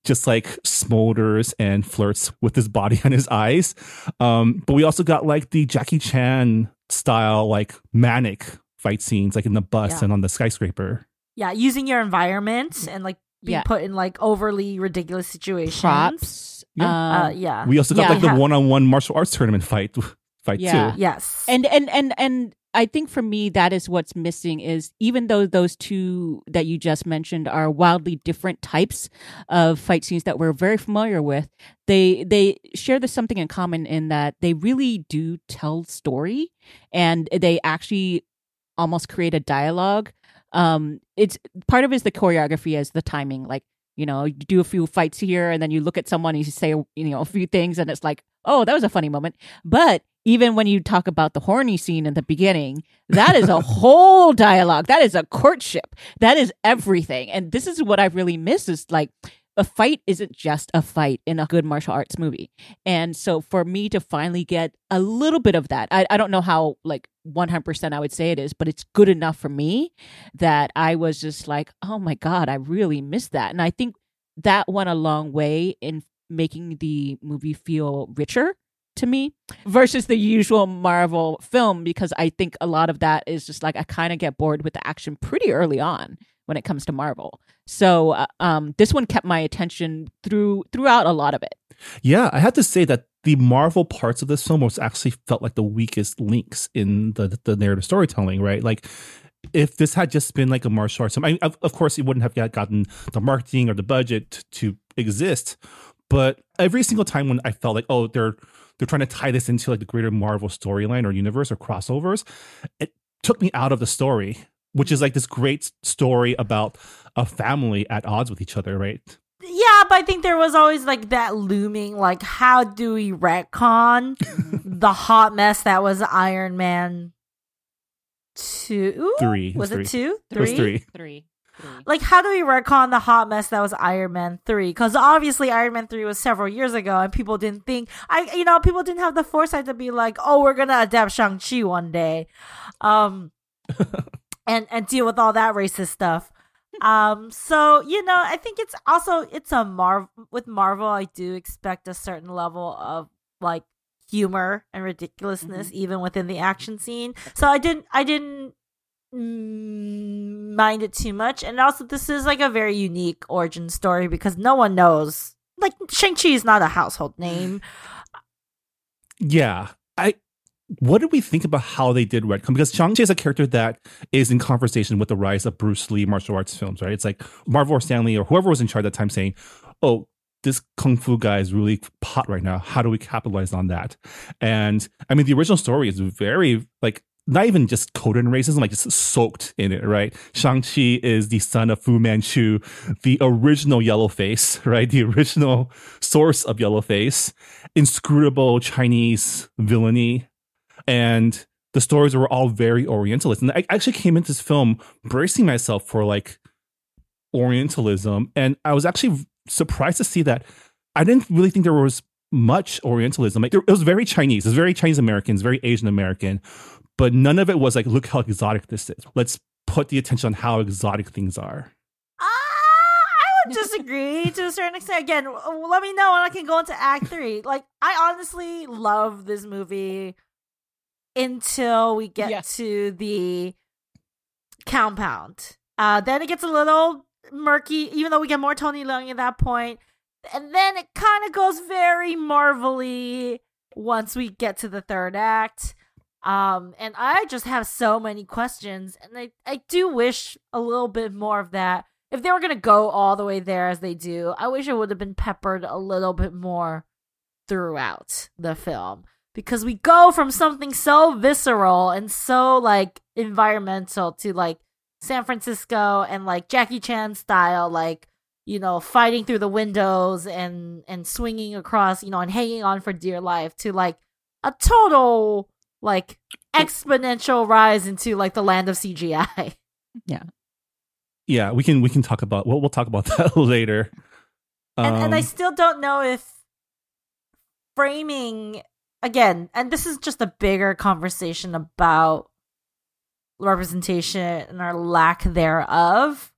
[SPEAKER 2] just like smolders and flirts with his body and his eyes. Um, but we also got like the Jackie Chan style like manic fight scenes, like in the bus
[SPEAKER 3] Yeah.
[SPEAKER 2] and on the skyscraper.
[SPEAKER 3] Yeah, using your environment and like being
[SPEAKER 4] Yeah.
[SPEAKER 3] put in like overly ridiculous situations.
[SPEAKER 4] props
[SPEAKER 2] Yeah.
[SPEAKER 3] Uh,
[SPEAKER 4] um,
[SPEAKER 3] yeah.
[SPEAKER 2] We also got
[SPEAKER 4] Yeah.
[SPEAKER 2] like the one-on-one martial arts tournament fight *laughs* fight
[SPEAKER 4] Yeah.
[SPEAKER 2] too.
[SPEAKER 3] yes.
[SPEAKER 4] and and and and i think for me that is what's missing is even though those two that you just mentioned are wildly different types of fight scenes that we're very familiar with they they share this something in common in that they really do tell story and they actually almost create a dialogue um it's part of it is the choreography as the timing like you know you do a few fights here and then you look at someone and you say you know a few things and it's like oh that was a funny moment but even when you talk about the horny scene in the beginning, that is a *laughs* whole dialogue. That is a courtship. That is everything. And this is what I really miss is like a fight isn't just a fight in a good martial arts movie. And so for me to finally get a little bit of that, I, I don't know how like 100% I would say it is, but it's good enough for me that I was just like, oh my God, I really missed that. And I think that went a long way in making the movie feel richer to me versus the usual Marvel film because I think a lot of that is just like I kind of get bored with the action pretty early on when it comes to Marvel. So uh, um, this one kept my attention through throughout a lot of it.
[SPEAKER 2] Yeah, I have to say that the Marvel parts of this film was actually felt like the weakest links in the the narrative storytelling. Right, like if this had just been like a martial arts, I mean, of, of course, it wouldn't have gotten the marketing or the budget to exist. But every single time when I felt like, oh, they're they're trying to tie this into like the greater Marvel storyline or universe or crossovers, it took me out of the story, which is like this great story about a family at odds with each other, right?
[SPEAKER 3] Yeah, but I think there was always like that looming, like, how do we retcon *laughs* the hot mess that was Iron Man two?
[SPEAKER 2] Three.
[SPEAKER 3] Was
[SPEAKER 2] It
[SPEAKER 3] it
[SPEAKER 2] was
[SPEAKER 3] two?
[SPEAKER 2] It was three.
[SPEAKER 4] Three. Three.
[SPEAKER 3] Like, how do we retcon the hot mess that was Iron Man 3? Because obviously, Iron Man 3 was several years ago, and people didn't think, I, you know, people didn't have the foresight to be like, oh, we're going to adapt Shang-Chi one day. Um, *laughs* and, and deal with all that racist stuff. Um, so, you know, I think it's also, it's a Marvel, with Marvel, I do expect a certain level of like humor and ridiculousness even within the action scene. So I didn't, I didn't Mm, mind it too much. And also, this is like a very unique origin story because no one knows. Like, Shang-Chi is not a household name.
[SPEAKER 2] Yeah. I what did we think about how they did retcon? Because Shang-Chi is a character that is in conversation with the rise of Bruce Lee martial arts films, right? It's like Marvel or Stan Lee or whoever was in charge at that time saying, Oh, this kung fu guy is really hot right now. How do we capitalize on that? And I mean, the original story is very like not even just coded in racism, like just soaked in it, right? Shang-Chi is the son of Fu Manchu, the original yellow face, *laughs* right? The original source of yellow face, inscrutable Chinese villainy. And the stories were all very Orientalist. And I actually came into this film bracing myself for like Orientalism. And I was actually surprised to see that I didn't really think there was much Orientalism. Like there, it was very Chinese. It was very Chinese American. It's very Asian American. But none of it was like, look how exotic this is. Let's put the attention on how exotic things are.
[SPEAKER 3] Ah, I would disagree to a certain extent. Again, let me know when I can go into Act Three. Like, I honestly love this movie until we get
[SPEAKER 4] Yeah.
[SPEAKER 3] to the compound. Uh, then it gets a little murky, even though we get more Tony Leung at that point. And then it kind of goes very marvelly once we get to the third act. Um, and I just have so many questions, and I, I do wish a little bit more of that. If they were gonna go all the way there as they do, I wish it would have been peppered a little bit more throughout the film because we go from something so visceral and so like environmental to like San Francisco and like Jackie Chan style, like you know, fighting through the windows and and swinging across, you know, and hanging on for dear life to like a total like exponential rise into like the land of CGI.
[SPEAKER 2] Yeah, Yeah, we can we can talk about well we'll talk about *laughs* that later.
[SPEAKER 3] and, and I
[SPEAKER 2] Um,
[SPEAKER 3] still don't know if framing again, and this is just a bigger conversation about representation or lack thereof.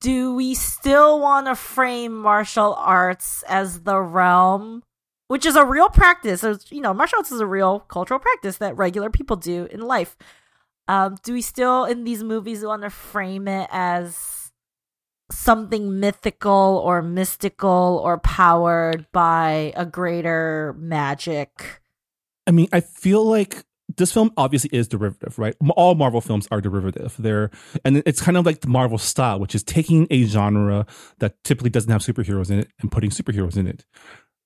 [SPEAKER 3] Do we still want to frame martial arts as the realm, which is a real practice? It's, you know, martial arts is a real cultural practice that regular people do in life. Um, do we still in these movies want to frame it as something mythical or mystical or powered by a greater magic.
[SPEAKER 2] I mean, I feel like this film obviously is derivative, right? All Marvel films are derivative. They're and it's kind of like the Marvel style, which is taking a genre that typically doesn't have superheroes in it and putting superheroes in it.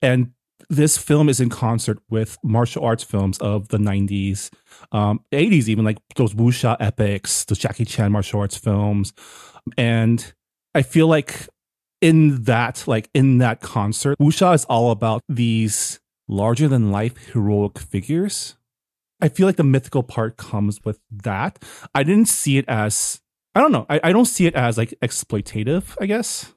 [SPEAKER 2] And this film is in concert with martial arts films of the 90s, um, 80s, even like those wuxia epics, those Jackie Chan martial arts films. And I feel like in that, like in that concert, wuxia is all about these larger than life heroic figures. I feel like the mythical part comes with that. I didn't see it as I don't know. I, I don't see it as like exploitative, I guess.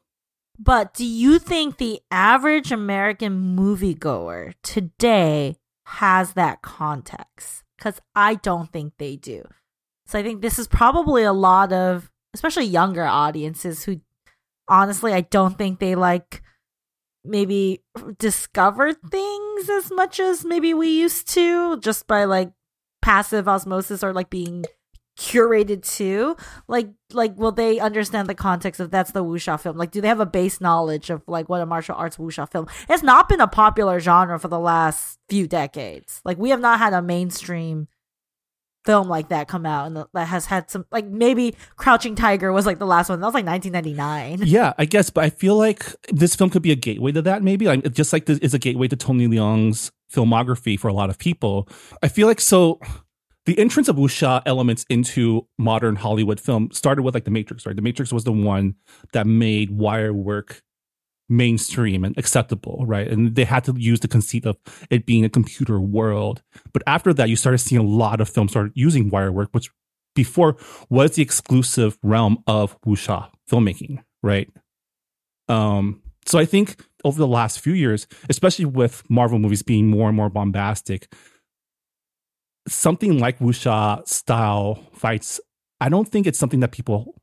[SPEAKER 3] But do you think the average American moviegoer today has that context? Because I don't think they do. So I think this is probably a lot of, especially younger audiences who honestly, I don't think they like maybe discover things as much as maybe we used to just by like passive osmosis or like being curated to like like will they understand the context of that's the wuxia film like do they have a base knowledge of like what a martial arts wuxia film it's not been a popular genre for the last few decades like we have not had a mainstream film like that come out and that has had some like maybe crouching tiger was like the last one that was like 1999
[SPEAKER 2] Yeah, I guess, but I feel like this film could be a gateway to that. Maybe like just like this is a gateway to Tony Leung's filmography for a lot of people. I feel like so. The entrance of wuxia elements into modern Hollywood film started with like The Matrix, right? The Matrix was the one that made wire work mainstream and acceptable, right? And they had to use the conceit of it being a computer world. But after that, you started seeing a lot of films start using wire work, which before was the exclusive realm of wuxia filmmaking, right? Um, so I think over the last few years, especially with Marvel movies being more and more bombastic, something like wuxia style fights, I don't think it's something that people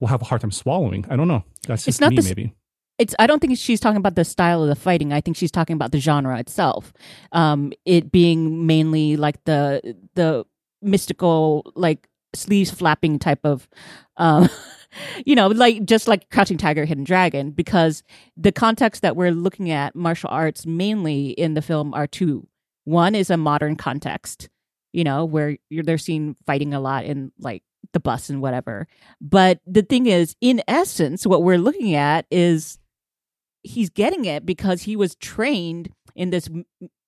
[SPEAKER 2] will have a hard time swallowing. I don't know. That's just
[SPEAKER 4] It's not
[SPEAKER 2] me,
[SPEAKER 4] the s-
[SPEAKER 2] maybe.
[SPEAKER 4] it's i don't think she's talking about the style of the fighting i think she's talking about the genre itself um it being mainly like the the mystical like sleeves flapping type of um *laughs* you know like just like crouching tiger hidden dragon because the context that we're looking at martial arts mainly in the film are two one is a modern context you know where you're they're seen fighting a lot in like the bus and whatever but the thing is in essence what we're looking at is he's getting it because he was trained in this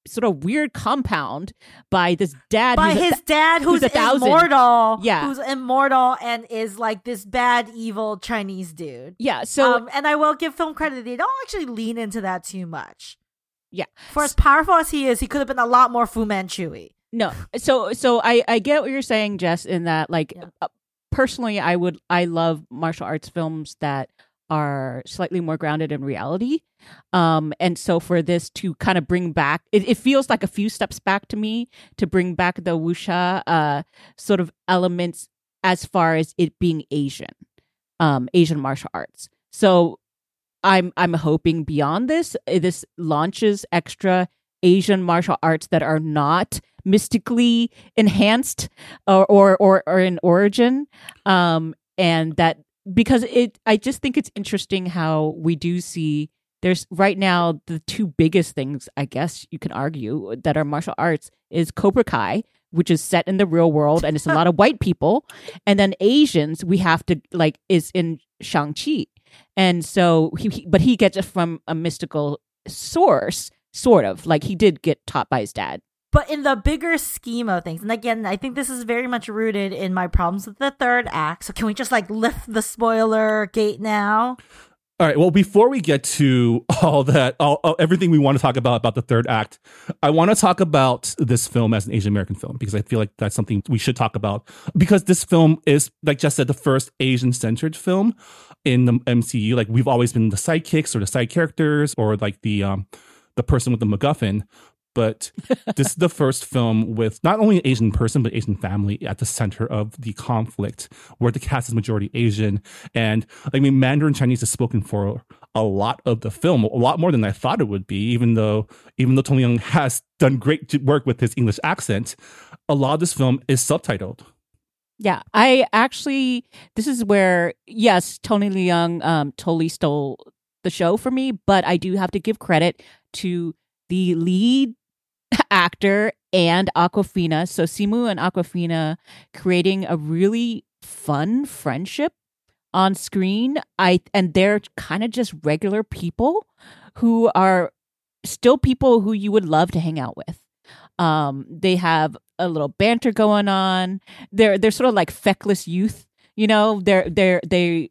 [SPEAKER 4] sort of weird compound by this dad
[SPEAKER 3] by his dad
[SPEAKER 4] who's
[SPEAKER 3] who's, immortal
[SPEAKER 4] Yeah.
[SPEAKER 3] who's immortal and is like this bad evil chinese dude
[SPEAKER 4] yeah so
[SPEAKER 3] um, and I will give film credit; they don't actually lean into that too much.
[SPEAKER 4] Yeah.
[SPEAKER 3] for as powerful as he is, he could have been a lot more Fu Manchu.
[SPEAKER 4] No. So so I I get what you're saying, Jess. In that, like,
[SPEAKER 3] Yeah.
[SPEAKER 4] uh, personally, I would I love martial arts films that are slightly more grounded in reality. Um, and so for this to kind of bring back, it, it feels like a few steps back to me to bring back the wuxia uh sort of elements as far as it being Asian, um, Asian martial arts. So I'm I'm hoping beyond this, uh, this launches extra Asian martial arts that are not mystically enhanced or or or, or in origin, um, and that because it, I just think it's interesting how we do see. There's right now the two biggest things I guess you can argue that are martial arts is Cobra Kai, which is set in the real world and it's a *laughs* lot of white people, and then Asians we have to like is in Shang Chi, and so he, he but he gets it from a mystical source, sort of like he did get taught by his dad.
[SPEAKER 3] But in the bigger scheme of things, and again, I think this is very much rooted in my problems with the third act. So can we just like lift the spoiler gate now?
[SPEAKER 2] All right. Well, before we get to *laughs* all that, all, all- everything we want to talk about about the third act, I want to talk about this film as an Asian American film because I feel like that's something we should talk about because this film is, like Jess said, the first Asian centered film in the MCU. Like we've always been the sidekicks or the side characters or like the um the person with the MacGuffin. But this is the first film with not only an Asian person, but Asian family at the center of the conflict, where the cast is majority Asian. And I mean, Mandarin Chinese is spoken for a lot of the film, a lot more than I thought it would be, even though even though Tony Leung has done great work with his English accent, a lot of this film is subtitled.
[SPEAKER 4] Yeah, I actually this is where yes, Tony Leung um totally stole the show for me, but I do have to give credit to the lead *laughs* actor and Awkwafina. So Simu and Awkwafina creating a really fun friendship on screen. I and they're kind of just regular people who are still people who you would love to hang out with. Um, they have a little banter going on. They're they're sort of like feckless youth, you know. They're they're they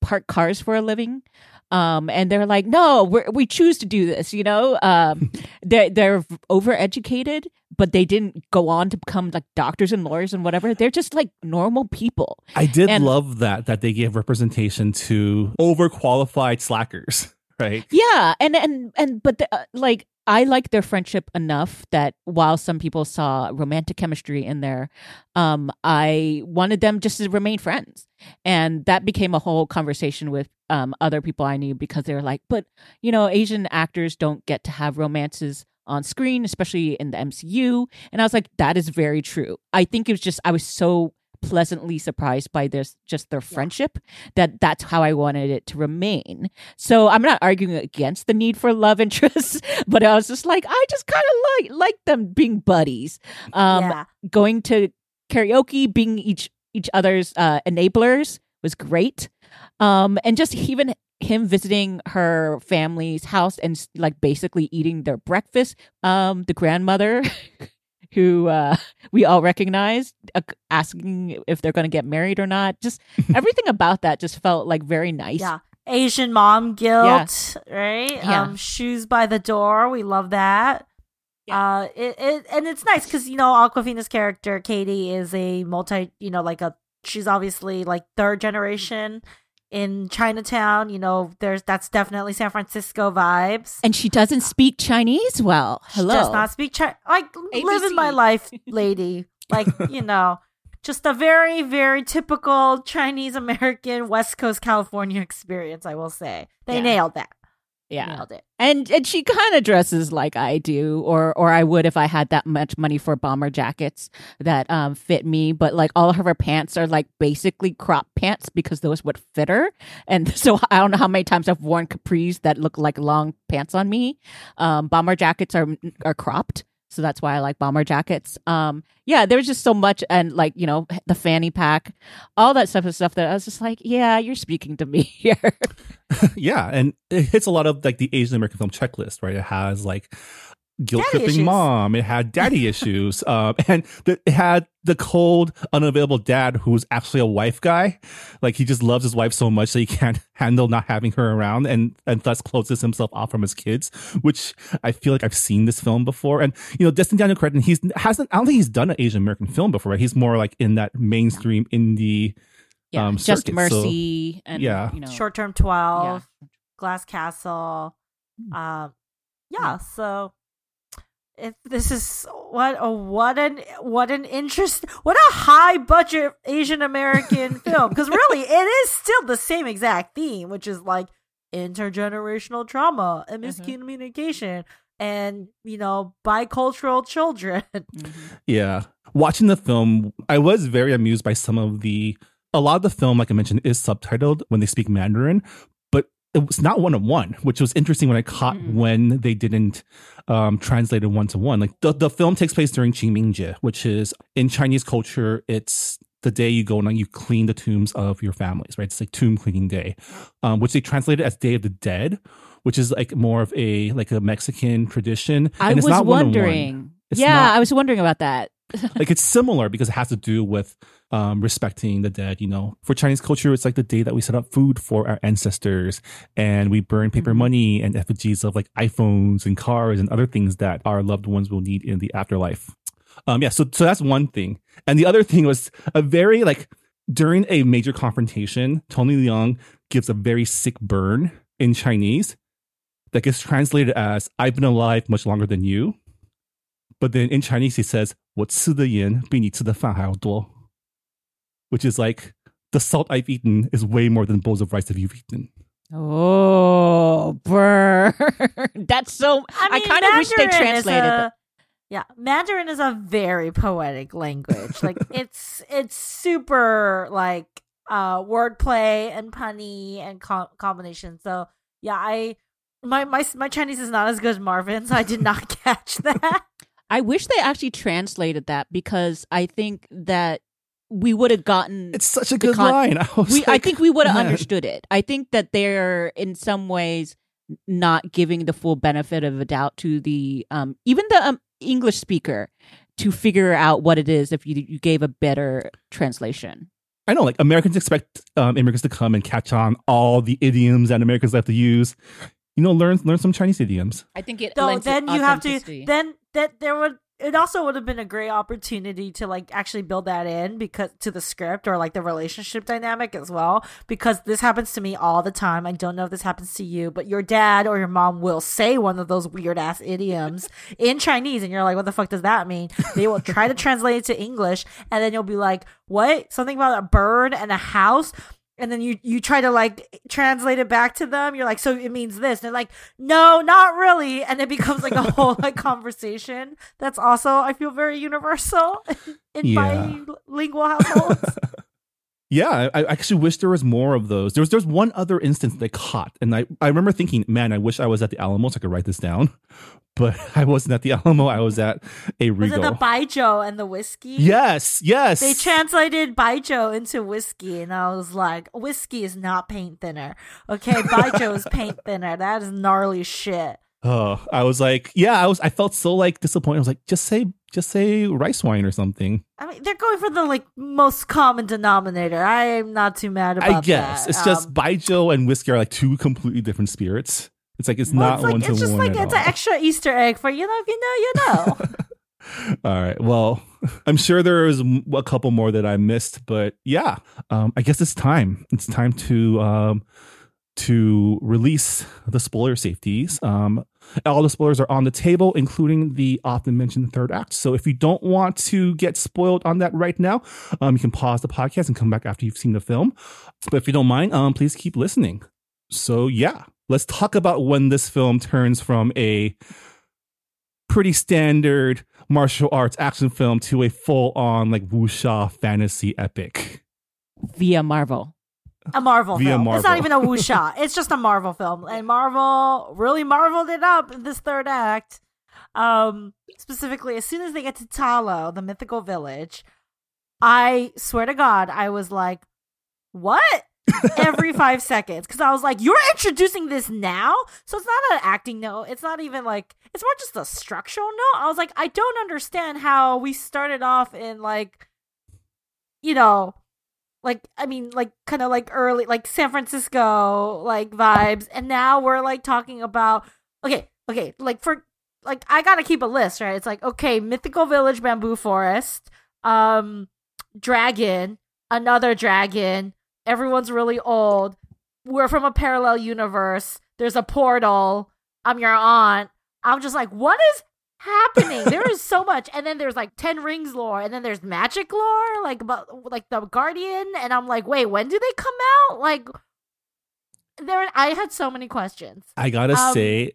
[SPEAKER 4] park cars for a living. Um, and they're like, no, we we choose to do this. You know, um, *laughs* they're they're overeducated, but they didn't go on to become like doctors and lawyers and whatever. They're just like normal people.
[SPEAKER 2] I did
[SPEAKER 4] And-
[SPEAKER 2] love that that they gave representation to overqualified slackers, *laughs* right?
[SPEAKER 4] Yeah, and and and but the, uh, like I like their friendship enough that while some people saw romantic chemistry in there, um, I wanted them just to remain friends, and that became a whole conversation with um other people I knew because they were like, but you know, Asian actors don't get to have romances on screen, especially in the MCU, and I was like, that is very true. I think it was just I was so pleasantly surprised by this just their friendship that that's how I wanted it to remain. So I'm not arguing against the need for love *laughs* interests, but I was just like, I just kind of like like them being buddies, um,
[SPEAKER 3] yeah.
[SPEAKER 4] going to karaoke, being each each other's uh, enablers was great, um, and just even him visiting her family's house and like basically eating their breakfast. Um, the grandmother. *laughs* Who uh, we all recognize, uh, asking if they're going to get married or not. Just *laughs* everything about that just felt like very nice.
[SPEAKER 3] Yeah. Asian mom guilt, right?
[SPEAKER 4] Yeah.
[SPEAKER 3] Um, shoes by the door. We love that.
[SPEAKER 4] Yeah.
[SPEAKER 3] Uh, it, it and it's nice because you know Awkwafina's character Katie is a multi, you know, like a she's obviously like third generation in Chinatown. You know, there's that's definitely San Francisco vibes.
[SPEAKER 4] And she doesn't speak Chinese well. Hello.
[SPEAKER 3] She does not speak Chinese. Like living my life, *laughs* lady. Like you know, just a very very typical Chinese American West Coast California *laughs* experience. I will say they
[SPEAKER 4] Yeah.
[SPEAKER 3] nailed that.
[SPEAKER 4] Yeah.
[SPEAKER 3] Nailed it.
[SPEAKER 4] And and she kind of dresses like I do or or I would if I had that much money for bomber jackets that um fit me, but like all of her pants are like basically crop pants because those would fit her. And *laughs* so I don't know how many times I've worn capris that look like long pants on me. Um bomber jackets are are cropped. So that's why I like bomber jackets. Um, yeah, there was just so much, and like you know, the fanny pack, all that stuff is stuff that I was just like, yeah, you're speaking to me *laughs* here. *laughs*
[SPEAKER 2] yeah, and it hits a lot of like the Asian American film checklist, right? It has like guilt
[SPEAKER 3] Daddy
[SPEAKER 2] tripping mom, it had daddy *laughs* issues, um, and the, it had the cold, unavailable dad who's actually a wife guy. Like he just loves his wife so much that he can't *laughs* handle not having her around, and and thus closes himself off from his kids. Which I feel like I've seen this film before, and you know, Destin Daniel Cretton, he's hasn't. I don't think he's done an Asian American film before. Right? He's more like in that mainstream indie.
[SPEAKER 4] Yeah,
[SPEAKER 2] Um,
[SPEAKER 4] just
[SPEAKER 2] circuit, so-
[SPEAKER 4] mercy and
[SPEAKER 2] Yeah.
[SPEAKER 4] you know,
[SPEAKER 3] Short term twelve,
[SPEAKER 4] Yeah.
[SPEAKER 3] Glass Castle. Um, yeah. So if this is what a what an what an interest what a high budget Asian American *laughs* film because really it is still the same exact theme, which is like intergenerational trauma and
[SPEAKER 4] Mhm.
[SPEAKER 3] miscommunication and you know bicultural children. *laughs*
[SPEAKER 4] Mhm.
[SPEAKER 2] Yeah. Watching the film, I was very amused by some of the a lot of the film, like I mentioned, is subtitled when they speak Mandarin, it was not one on one, which was interesting when I caught
[SPEAKER 4] Mm-mm.
[SPEAKER 2] when they didn't um, translate it one to one. Like the, the film takes place during Qingmingjie, which is in Chinese culture, it's the day you go and you clean the tombs of your families, right? It's like tomb cleaning day, um, which they translated as Day of the Dead, which is like more of a like a Mexican tradition.
[SPEAKER 4] I
[SPEAKER 2] and
[SPEAKER 4] was
[SPEAKER 2] it's not
[SPEAKER 4] wondering. Yeah,
[SPEAKER 2] not-
[SPEAKER 4] I was wondering about that.
[SPEAKER 2] Like it's similar because it has to do with um, respecting the dead. You know, for Chinese culture, it's like the day that we set up food for our ancestors, and we burn paper
[SPEAKER 4] Mhm.
[SPEAKER 2] money and effigies of like iPhones and cars and other things that our loved ones will need in the afterlife. Um, yeah, so so that's one thing, and the other thing was a very like during a major confrontation, Tony Leung gives a very sick burn in Chinese that gets translated as "I've been alive much longer than you." But then in Chinese, he says, 我吃的盐比你吃的饭还要多, which is like, the salt I've eaten is way more than bowls of rice that you've eaten.
[SPEAKER 4] Oh, burn! *laughs* That's so. I,
[SPEAKER 3] mean,
[SPEAKER 4] kind of wish they
[SPEAKER 3] Mandarin is
[SPEAKER 4] translated.
[SPEAKER 3] a- Yeah, Mandarin is a very poetic language. Like *laughs* it's it's super like uh wordplay and punny and com- combination. So yeah, I my my my Chinese is not as good as Marvin's. So I did not *laughs* catch that.
[SPEAKER 4] I wish they actually translated that because I think that we would have gotten.
[SPEAKER 2] It's such a good
[SPEAKER 4] con-
[SPEAKER 2] line. *laughs* I, was
[SPEAKER 4] we, I think we would have understood it. I think that they're in some ways not giving the full benefit of a doubt to the um even the um, English speaker to figure out what it is if you you gave a better translation.
[SPEAKER 2] I know, like Americans expect um, immigrants to come and catch on all the idioms that Americans have to use. You know, learn learn some Chinese idioms.
[SPEAKER 4] I think it.
[SPEAKER 3] So
[SPEAKER 4] lends it
[SPEAKER 3] then you have to then that there would it also would have been a great opportunity to like actually build that in because to the script or like the relationship dynamic as well because this happens to me all the time. I don't know if this happens to you but your dad or your mom will say one of those weird ass idioms *laughs* in chinese and you're like what the fuck does that mean? They will try to *laughs* translate it to english and then you'll be like what? Something about a bird and a house and then you you try to like translate it back to them you're like so it means this and they're like no not really and it becomes like a whole like *laughs* conversation that's also i feel very universal *laughs* in
[SPEAKER 2] Yeah.
[SPEAKER 3] bilingual households *laughs*
[SPEAKER 2] Yeah, I, I actually wish there was more of those. There was there's one other instance they caught, and I, I remember thinking, man, I wish I was at the Alamo so I could write this down. But *laughs* I wasn't at the Alamo. I was at a
[SPEAKER 3] was it
[SPEAKER 2] Regal.
[SPEAKER 3] the Baijiu and the whiskey
[SPEAKER 2] yes, yes.
[SPEAKER 3] they translated Baijiu into whiskey and i was like whiskey is not paint thinner okay Baijiu is paint *laughs* thinner that is gnarly shit
[SPEAKER 2] Oh, I was like, yeah, I was. I felt so like disappointed. I was like, just say, just say rice wine or something.
[SPEAKER 3] I mean, they're going for the like most common denominator. I am not too mad about that.
[SPEAKER 2] I guess
[SPEAKER 3] that.
[SPEAKER 2] it's just
[SPEAKER 3] Um,
[SPEAKER 2] baijiu and whiskey are like two completely different spirits. It's like it's
[SPEAKER 3] well,
[SPEAKER 2] not
[SPEAKER 3] it's like
[SPEAKER 2] one to
[SPEAKER 3] it's just like it's
[SPEAKER 2] all.
[SPEAKER 3] an extra Easter egg for you know if you know you know. *laughs*
[SPEAKER 2] All right. Well, I'm sure there is a couple more that I missed, but yeah, um, I guess it's time. It's time to um, to release the spoiler safeties. Um, all the spoilers are on the table, including the often mentioned third act. So if you don't want to get spoiled on that right now, um, you can pause the podcast and come back after you've seen the film. But if you don't mind, um, please keep listening. So yeah, let's talk about when this film turns from a pretty standard martial arts action film to a full on like wuxia fantasy epic.
[SPEAKER 4] via Marvel.
[SPEAKER 3] a Marvel
[SPEAKER 2] Via
[SPEAKER 3] film. It's not even a wuxia. *laughs* it's just a Marvel film, and Marvel really marveled it up in this third act. Um, specifically, as soon as they get to Ta Lo, the mythical village, I swear to God, I was like, "What?" Every five seconds, because I was like, "You're introducing this now," so it's not an acting note. It's not even like it's more just a structural note. I was like, I don't understand how we started off in like, you know, like I mean, like kind of like early, like San Francisco, like vibes, and now we're like talking about okay, okay, like for like I gotta keep a list, right? It's like okay, mythical village, bamboo forest, um, dragon, another dragon. Everyone's really old. We're from a parallel universe. There's a portal. I'm your aunt. I'm just like, what is happening? there is so *laughs* much, and then there's like Ten Rings lore, and then there's magic lore, like about like the Guardian, and I'm like, wait, when do they come out? Like, there, I had so many questions.
[SPEAKER 2] I gotta
[SPEAKER 3] Um,
[SPEAKER 2] say,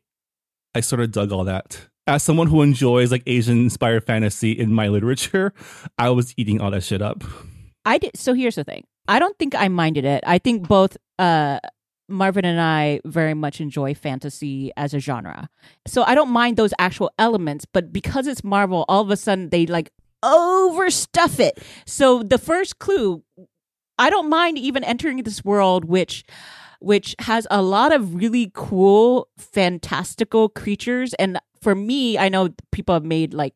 [SPEAKER 2] I sort of dug all that. As someone who enjoys like Asian inspired fantasy in my literature, I was eating all that shit up.
[SPEAKER 4] I did. So here's the thing. I don't think I minded it. I think both uh, Marvin and I very much enjoy fantasy as a genre. So I don't mind those actual elements, but because it's Marvel, all of a sudden they like overstuff it. So the first clue, I don't mind even entering this world, which which has a lot of really cool, fantastical creatures. And for me, I know people have made like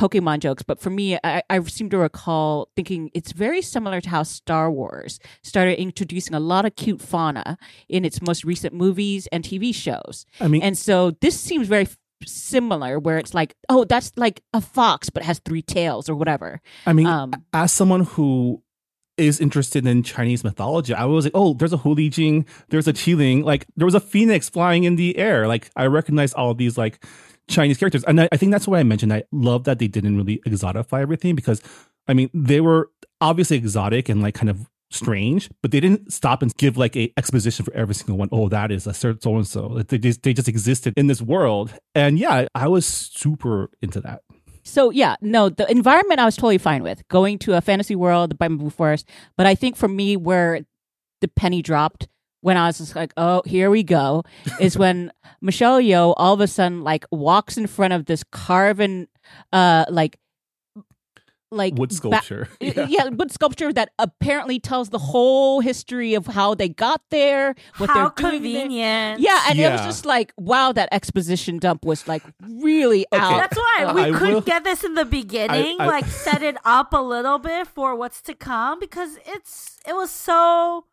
[SPEAKER 4] Pokemon jokes, but for me, I, I seem to recall thinking it's very similar to how Star Wars started introducing a lot of cute fauna in its most recent movies and TV shows.
[SPEAKER 2] I mean,
[SPEAKER 4] And so this seems very similar, where it's like, oh, that's like a fox, but has three tails or whatever.
[SPEAKER 2] I mean,
[SPEAKER 4] Um,
[SPEAKER 2] as someone who is interested in Chinese mythology, I was like, oh, there's a Hu Li Jing, there's a Qilin, like there was a phoenix flying in the air. Like I recognize all of these like Chinese characters, and I, I think that's why I mentioned I love that they didn't really exotify everything because, I mean, they were obviously exotic and like kind of strange, but they didn't stop and give like a exposition for every single one. Oh, that is a certain so and so. They just they just existed in this world, and yeah, I was super into that.
[SPEAKER 4] So yeah, no, the environment I was totally fine with going to a fantasy world, the bamboo forest. But I think for me, where the penny dropped when I was just like, oh, here we go, is when *laughs* Michelle Yeoh all of a sudden like walks in front of this carven, uh, like like
[SPEAKER 2] wood
[SPEAKER 4] ba-
[SPEAKER 2] sculpture. *laughs*
[SPEAKER 4] yeah. yeah, wood sculpture that apparently tells the whole history of how they got there, what
[SPEAKER 3] How
[SPEAKER 4] they're doing. there.
[SPEAKER 3] convenient.
[SPEAKER 4] Yeah, and it was just like, wow, that exposition dump was like really out.
[SPEAKER 3] That's why we
[SPEAKER 2] I
[SPEAKER 3] could
[SPEAKER 2] will-
[SPEAKER 3] get this in the beginning,
[SPEAKER 2] I-
[SPEAKER 3] like set it up a little bit for what's to come because it's it was so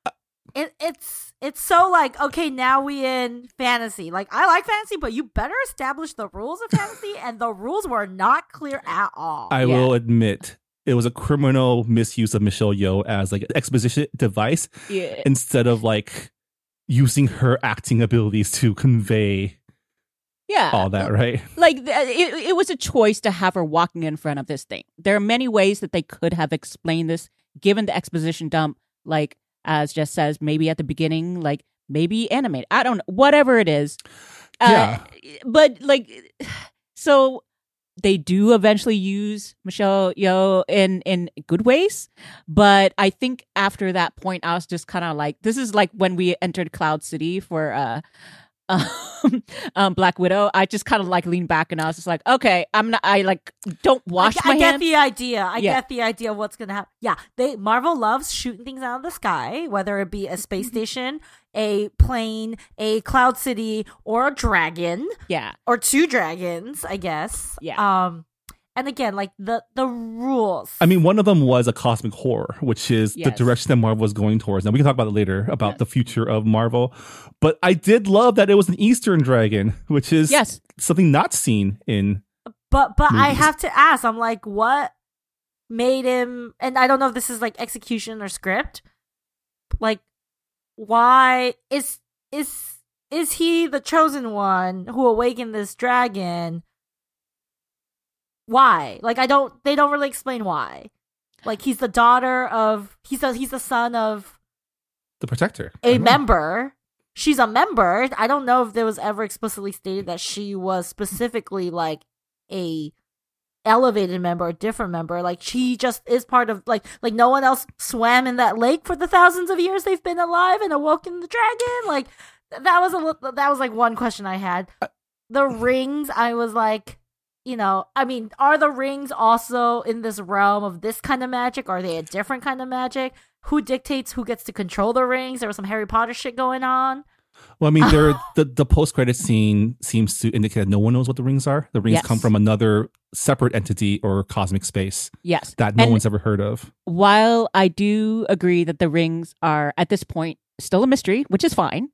[SPEAKER 3] it it's it's so like okay now we in fantasy like I like fantasy but you better establish the rules of fantasy and the rules were not clear at all.
[SPEAKER 2] I
[SPEAKER 4] Yeah.
[SPEAKER 2] will admit it was a criminal misuse of Michelle Yeoh as like an exposition device
[SPEAKER 4] yeah.
[SPEAKER 2] instead of like using her acting abilities to convey
[SPEAKER 4] yeah.
[SPEAKER 2] all that, right?
[SPEAKER 4] like it, it was a choice to have her walking in front of this thing there are many ways that they could have explained this given the exposition dump like as Jess says maybe at the beginning like maybe animate. I don't know whatever it is.
[SPEAKER 2] Yeah.
[SPEAKER 4] but like *sighs* so they do eventually use michelle yeoh in in good ways. But i think after that point i was just kind of like this is like when we entered cloud city for uh um, *laughs* um black widow i just kind of like leaned back and i was just like okay i'm not i like don't wash
[SPEAKER 3] I,
[SPEAKER 4] my
[SPEAKER 3] I get
[SPEAKER 4] hands
[SPEAKER 3] the idea. I
[SPEAKER 4] Yeah.
[SPEAKER 3] get the idea of what's gonna happen. Yeah, they Marvel loves shooting things out of the sky, whether it be a space station, a plane, a cloud city, or a dragon,
[SPEAKER 4] yeah
[SPEAKER 3] or two dragons. I guess.
[SPEAKER 4] Yeah.
[SPEAKER 3] Um, and again, like the the rules.
[SPEAKER 2] I mean, one of them was a cosmic horror, which is the direction that Marvel was going towards. Now we can talk about it later about the future of Marvel, but I did love that it was an Eastern dragon, which is
[SPEAKER 4] yes
[SPEAKER 2] something not seen in.
[SPEAKER 3] But but I have to ask. I'm like, what made him? And I don't know if this is like execution or script. Like, why is is is he the chosen one who awakened this dragon? Why? Like, I don't. They don't really explain why. Like, he's the daughter of. He's the he's the son of
[SPEAKER 2] The Protector.
[SPEAKER 3] A
[SPEAKER 2] know.
[SPEAKER 3] member. She's a member. I don't know if there was ever explicitly stated that she was specifically like a elevated member a different member. Like she just is part of like like no one else swam in that lake for the thousands of years they've been alive and awoken the dragon. Like that was a that was like one question I had. The rings, I was like, you know, I mean, are the rings also in this realm of this kind of magic? Are they a different kind of magic? Who dictates who gets to control the rings? There was some Harry Potter shit going on.
[SPEAKER 2] Well, I mean, there *laughs* the the post credit scene seems to indicate that no one knows what the rings are. The rings
[SPEAKER 4] Yes.
[SPEAKER 2] come from another separate entity or cosmic space
[SPEAKER 4] yes
[SPEAKER 2] that no
[SPEAKER 4] And-
[SPEAKER 2] one's ever heard of.
[SPEAKER 4] while I do agree that the rings are at this point still a mystery, which is fine,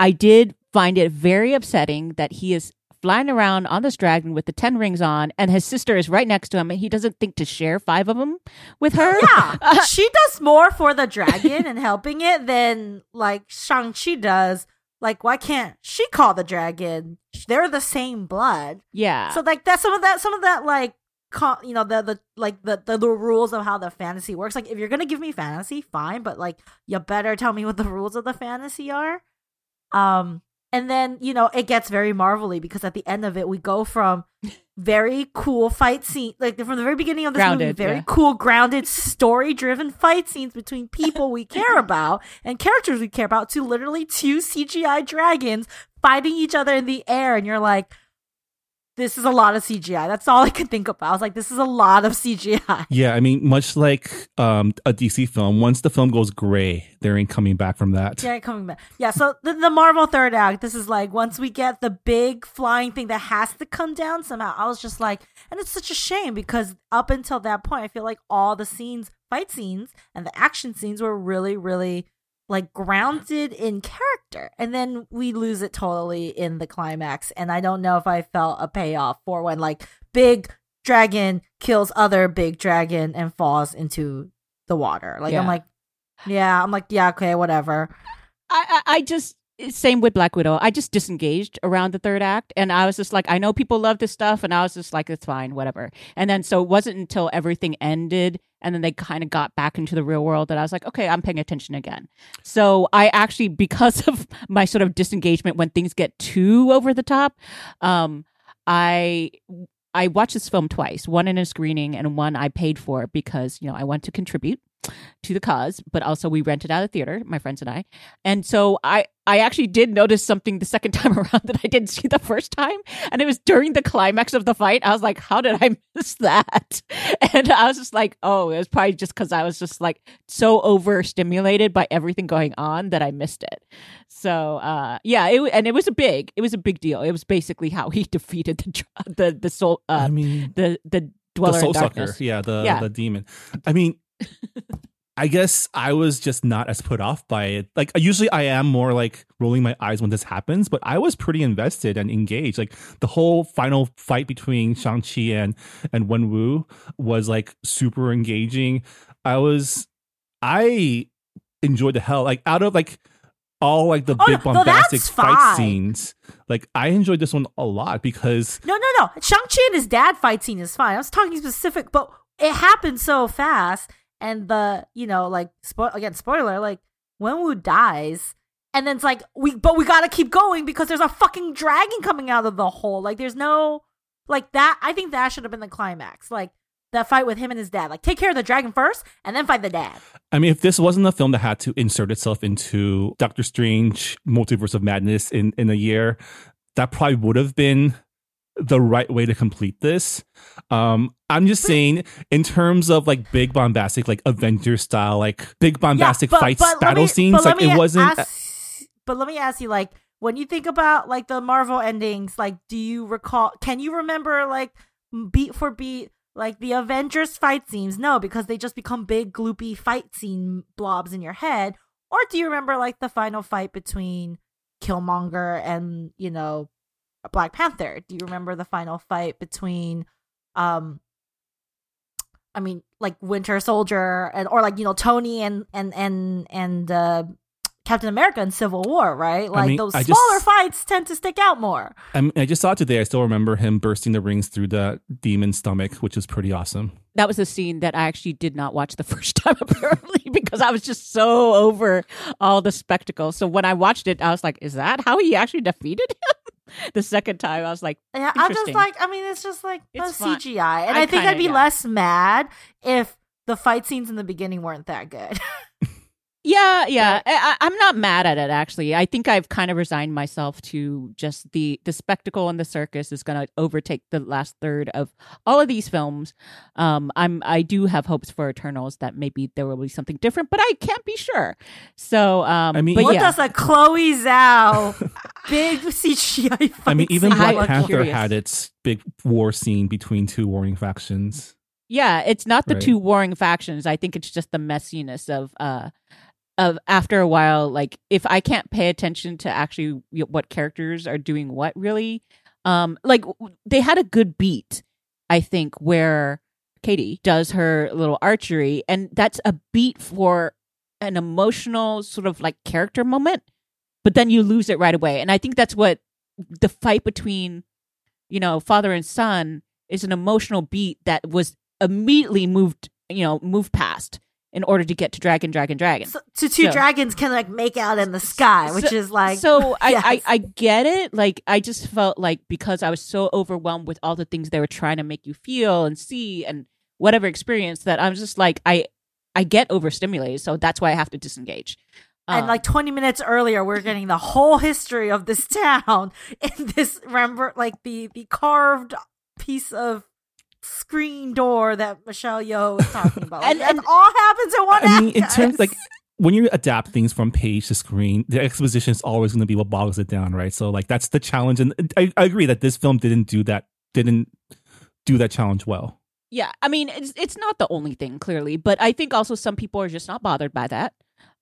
[SPEAKER 4] I did find it very upsetting that he is flying around on this dragon with the 10 rings on and his sister is right next to him and he doesn't think to share five of them with her.
[SPEAKER 3] Yeah, *laughs* she does more for the dragon and helping it than like Shang-Chi does. Like, why can't she call the dragon? They're the same blood.
[SPEAKER 4] Yeah.
[SPEAKER 3] So like that's some of that some of that like you know the the like the, the the rules of how the fantasy works. Like if you're gonna give me fantasy, fine, but like you better tell me what the rules of the fantasy are. Um, and then you know it gets very marvelly because at the end of it we go from very cool fight scene like from the very beginning of this movie very
[SPEAKER 4] yeah.
[SPEAKER 3] cool grounded story driven fight scenes between people we care *laughs* about and characters we care about to literally two cgi dragons fighting each other in the air and you're like this is a lot of CGI. That's all I could think about. I was like, this is a lot of CGI.
[SPEAKER 2] Yeah, I mean, much like um, a DC film, once the film goes gray, there ain't coming back from that.
[SPEAKER 3] Yeah, coming back. Yeah, so the, the Marvel third act, this is like once we get the big flying thing that has to come down somehow. I was just like, and it's such a shame because up until that point, I feel like all the scenes, fight scenes, and the action scenes were really, really like grounded in character. And then we lose it totally in the climax. And I don't know if I felt a payoff for when like big dragon kills other big dragon and falls into the water. Like
[SPEAKER 4] Yeah.
[SPEAKER 3] I'm like, yeah, I'm like, yeah, okay, whatever.
[SPEAKER 4] I, I I just same with Black Widow. I just disengaged around the third act, and I was just like, I know people love this stuff, and I was just like, it's fine, whatever. And then so it wasn't until everything ended, and then they kind of got back into the real world that I was like, okay, I'm paying attention again. So I actually, *laughs* because of my sort of disengagement when things get too over the top, um, I I watched this film twice, one in a screening and one I paid for because you know I want to contribute. To the cause, but also we rented out a theater, my friends and I. And so I I actually did notice something the second *laughs* time around that I didn't see the first time, and it was during the climax of the fight. I was like, "How did I *laughs* miss that?" And I was just like, "Oh, it was probably just because I was just like so overstimulated by everything going on that I missed it." So uh, yeah, it, and it was a big, it was a big deal. It was basically how he *laughs* defeated the the the soul, uh,
[SPEAKER 2] I mean,
[SPEAKER 4] the the dweller
[SPEAKER 2] the soul sucker, yeah, the
[SPEAKER 4] Yeah.
[SPEAKER 2] the demon. I mean, I guess I was just not as put off by it. Like usually, I am more like rolling my eyes when this happens, but I was pretty invested and engaged. Like the whole final fight between Shang Chi and and Wen Wu was like super engaging. I was, I enjoyed the hell like out of like all like the
[SPEAKER 3] Oh,
[SPEAKER 2] big
[SPEAKER 3] no, no,
[SPEAKER 2] bombastic
[SPEAKER 3] that's
[SPEAKER 2] fight
[SPEAKER 3] fine.
[SPEAKER 2] scenes. Like I enjoyed this one a lot because
[SPEAKER 3] No, no, no. Shang-Chi and his dad fight scene is fine. I was talking specific, but it happened so fast. And the, you know, like, spo- again, spoiler, like, Wenwu dies. And then it's like, we, but we gotta keep going because there's a fucking dragon coming out of the hole. Like, there's no, like, that, I think that should have been the climax. Like, that fight with him and his dad. Like, take care of the dragon first and then fight the dad.
[SPEAKER 2] I mean, if this wasn't a film that had to insert itself into Doctor Strange Multiverse of Madness in, in a year, that probably would have been the right way to complete this. Um, I'm just saying, in terms of like big bombastic, like Avengers style, like big bombastic
[SPEAKER 3] but-
[SPEAKER 2] fights,
[SPEAKER 3] but
[SPEAKER 2] battle
[SPEAKER 3] me-
[SPEAKER 2] scenes, like it wasn't.
[SPEAKER 3] ask- but let me ask you, like, when you think about like the Marvel endings, like, do you recall? Can you remember like beat for beat? Like the Avengers fight scenes, no, because they just become big, gloopy fight scene blobs in your head. Or do you remember like the final fight between Killmonger and you know Black Panther? Do you remember the final fight between um I mean like Winter Soldier and or like you know Tony and and and and uh Captain America in Civil War, right? Like
[SPEAKER 2] mean,
[SPEAKER 3] those
[SPEAKER 2] I just-
[SPEAKER 3] smaller fights tend to stick out more.
[SPEAKER 2] I, mean, I just saw it today. I still remember him bursting the rings through the demon's stomach, which was pretty awesome.
[SPEAKER 4] that was a scene that I actually did not watch the *laughs* first time apparently because I was just so over all the spectacle. So when I watched it, I was like, "Is that how he actually defeated him?" *laughs* the second time, I was like,
[SPEAKER 3] Yeah, I'm just like, I mean, it's just like a
[SPEAKER 4] It's fun.
[SPEAKER 3] CGI, and
[SPEAKER 4] I
[SPEAKER 3] I, think
[SPEAKER 4] kinda-
[SPEAKER 3] I'd be
[SPEAKER 4] yeah.
[SPEAKER 3] less mad if the fight scenes in the beginning weren't that good. *laughs*
[SPEAKER 4] "Yeah, yeah." I, I- I'm not mad at it actually. I think I've kind of resigned myself to just the the spectacle and the circus is going to overtake the last third of all of these films. Um, I'm I do have hopes for Eternals that maybe there will be something different, but I can't be sure. So, um,
[SPEAKER 2] I mean,
[SPEAKER 4] but
[SPEAKER 3] what
[SPEAKER 4] yeah.
[SPEAKER 3] does a Chloe Zhao *laughs* big *laughs* CGI fight
[SPEAKER 2] I mean, even
[SPEAKER 3] scene
[SPEAKER 4] I-
[SPEAKER 2] Black Panther
[SPEAKER 4] curious.
[SPEAKER 2] had its big war scene between two warring factions.
[SPEAKER 4] Yeah, it's not the
[SPEAKER 2] Right.
[SPEAKER 4] two warring factions. I think it's just the messiness of uh of after a while like if I can't pay attention to actually what characters are doing what really um like they had a good beat I think where Katy does her little archery and that's a beat for an emotional sort of like character moment but then you lose it right away. And I think that's what the fight between you know father and son is an emotional beat that was immediately moved you know moved past in order to get to dragon dragon dragon.
[SPEAKER 3] So, to two
[SPEAKER 4] So-
[SPEAKER 3] dragons can like make out in the sky, which
[SPEAKER 4] So-
[SPEAKER 3] is like
[SPEAKER 4] so I. I i get it. Like i just felt like because i was so overwhelmed with all the things they were trying to make you feel and see and whatever experience that i'm just like i i get overstimulated. So that's why i have to disengage
[SPEAKER 3] and like uh. 20 minutes earlier we're getting the whole history of this *laughs* town in this remember like the the carved piece of screen door that Michelle Yeoh was talking about. *laughs*
[SPEAKER 4] And-
[SPEAKER 3] and,
[SPEAKER 4] and-
[SPEAKER 3] all happens in one
[SPEAKER 2] I mean,
[SPEAKER 3] act,
[SPEAKER 2] in terms like when you adapt things from page to screen, the exposition is always going to be what bogs it down, right? So like that's the challenge, and I, I agree that this film didn't do that, didn't do that challenge well.
[SPEAKER 4] Yeah, I mean it's it's not the only thing clearly, but I think also some people are just not bothered by that.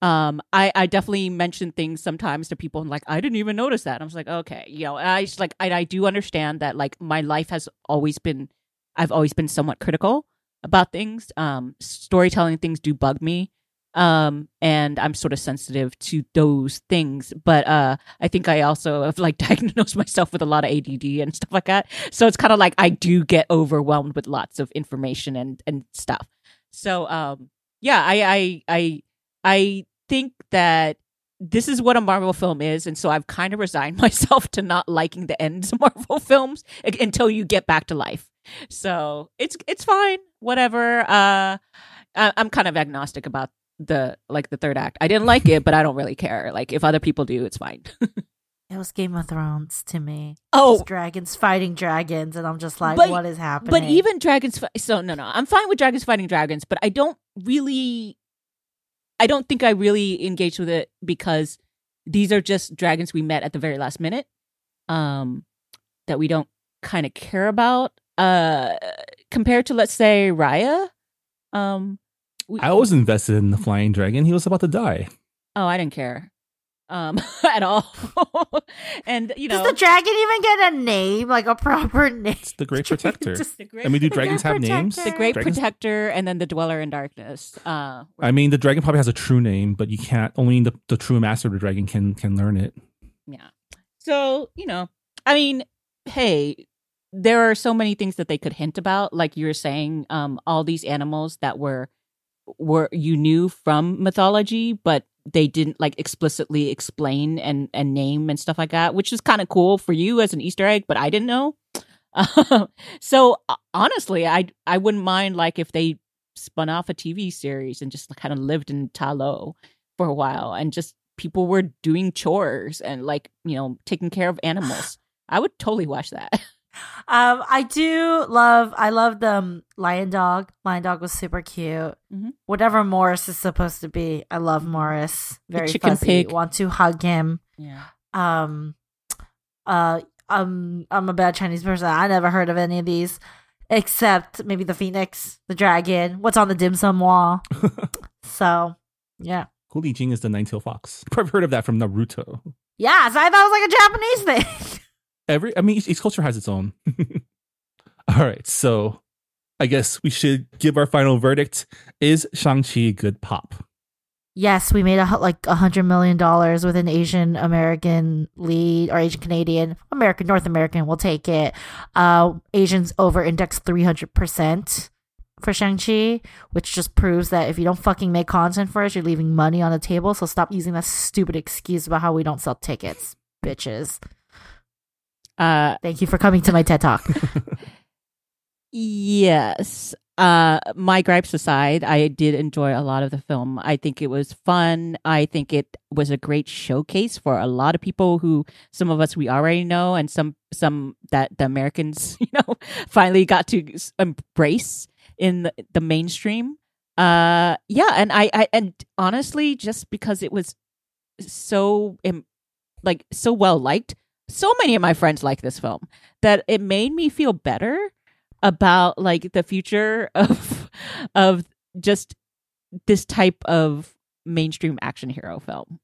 [SPEAKER 4] Um, I I definitely mention things sometimes to people and like I didn't even notice that. I was like, okay, you know, and I just like I, I do understand that like my life has always been, I've always been somewhat critical about things. Um, storytelling things do bug me. Um, and I'm sort of sensitive to those things, but uh, I think I also have like *laughs* diagnosed myself with a lot of ADD and stuff like that. So it's kind of like I do get overwhelmed with lots of information and and stuff. So um, yeah, I I I I think that this is what a Marvel film is, and so I've kind of resigned *laughs* myself to not liking the ends of Marvel films until you get back to life. So it's it's fine, whatever. Uh, I, I'm kind of agnostic about the like the third act. I didn't like it, but I don't really care. Like if other people do, it's fine. *laughs*
[SPEAKER 3] It was Game of Thrones to me.
[SPEAKER 4] oh,
[SPEAKER 3] dragons fighting dragons, and I'm just like,
[SPEAKER 4] But-
[SPEAKER 3] what is happening?
[SPEAKER 4] but even dragons. Fi- so no, no, I'm fine with dragons fighting dragons, but I don't really. I don't think I really engaged with it because these are just dragons we met at the very last minute, um, that we don't kind of care about. Uh, compared to let's say Raya, um, we-
[SPEAKER 2] I was invested in the flying dragon. He was about to die.
[SPEAKER 4] Oh, I didn't care. Um *laughs* at all. *laughs* and you know
[SPEAKER 3] does the dragon even get a name, like a proper *laughs* name?
[SPEAKER 2] It's the Great Protector.
[SPEAKER 3] Just-
[SPEAKER 4] the great,
[SPEAKER 2] I mean, do dragons
[SPEAKER 3] Great
[SPEAKER 2] have names?
[SPEAKER 4] The great
[SPEAKER 2] Dragons-
[SPEAKER 4] protector and then the dweller in darkness. Uh
[SPEAKER 2] I mean, the dragon probably has a true name, but you can't. Only the, the true master of the dragon can can learn it.
[SPEAKER 4] yeah. So, you know, I mean, hey, there are so many things that they could hint about like you were saying um all these animals that were were you knew from mythology but they didn't like explicitly explain and and name and stuff like that which is kind of cool for you as an easter egg but i didn't know. *laughs* So uh, honestly i i wouldn't mind like if they spun off a tv series and just kind of lived in Ta Lo for a while and just people were doing chores and like you know taking care of animals. *sighs* I would totally watch that *laughs*
[SPEAKER 3] Um, I do love. I love the um, lion dog. Lion dog was super cute.
[SPEAKER 4] Mhm.
[SPEAKER 3] Whatever Morris is supposed to be, I love Morris. Very
[SPEAKER 4] chicken
[SPEAKER 3] fuzzy.
[SPEAKER 4] pig.
[SPEAKER 3] Want to hug him.
[SPEAKER 4] yeah
[SPEAKER 3] Um, uh, um, I'm a bad Chinese person. I never heard of any of these, except maybe the phoenix, the dragon. What's on the dim sum wall? *laughs* so, yeah.
[SPEAKER 2] Hu Li Jing is the nine-tailed fox. *laughs* I've heard of that from Naruto.
[SPEAKER 3] Yeah, so I thought it was like a Japanese thing. *laughs*
[SPEAKER 2] Every, I mean, each, each culture has its own. *laughs* All right, so I guess we should give our final verdict. Is Shang-Chi good pop?
[SPEAKER 3] Yes, we made a like a hundred million dollars with an Asian American lead or Asian Canadian, American North American. We'll take it. Uh, Asians over index three hundred percent for Shang Chi, which just proves that if you don't fucking make content for us, you're leaving money on the table. So stop using that stupid excuse about how we don't sell tickets, bitches.
[SPEAKER 4] Uh
[SPEAKER 3] Thank you for coming to my TED Talk. *laughs*
[SPEAKER 4] Yes. Uh my gripes aside, I did enjoy a lot of the film. I think it was fun. I think it was a great showcase for a lot of people who some of us we already know and some some that the Americans, *laughs* you know, finally got to embrace in the, the mainstream. Uh yeah, and I I and honestly just because it was so like so well liked, so many of my friends like this film that it made me feel better about like the future *laughs* of of just this type of mainstream action hero film.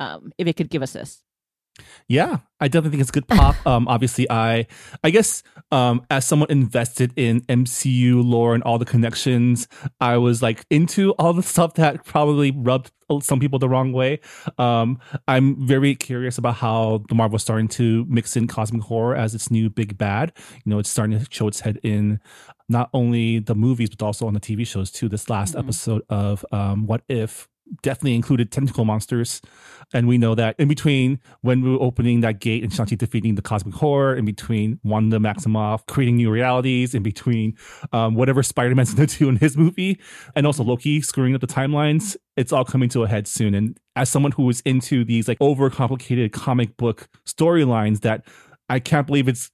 [SPEAKER 4] Um, if it could give us this.
[SPEAKER 2] Yeah, I definitely think it's good pop. *laughs* um, obviously, I, I guess, um, as someone invested in MCU lore and all the connections, I was like into all the *laughs* stuff that probably rubbed some people the wrong way. Um, I'm very curious about how the Marvel's starting to mix in cosmic horror as its new big bad. You know, it's starting to show its head in not only the movies but also on the TV shows too. This last
[SPEAKER 4] Mhm.
[SPEAKER 2] episode of um, What If definitely included tentacle monsters. And we know that in between when we were opening that gate and Shang-Chi defeating the cosmic horror, in between Wanda Maximoff creating new realities, in between um, whatever Spider-Man's *laughs* going to do in his movie, and also Loki screwing up the timelines, it's all coming to a head soon. And as someone who is into these like overcomplicated comic book storylines that I can't believe it's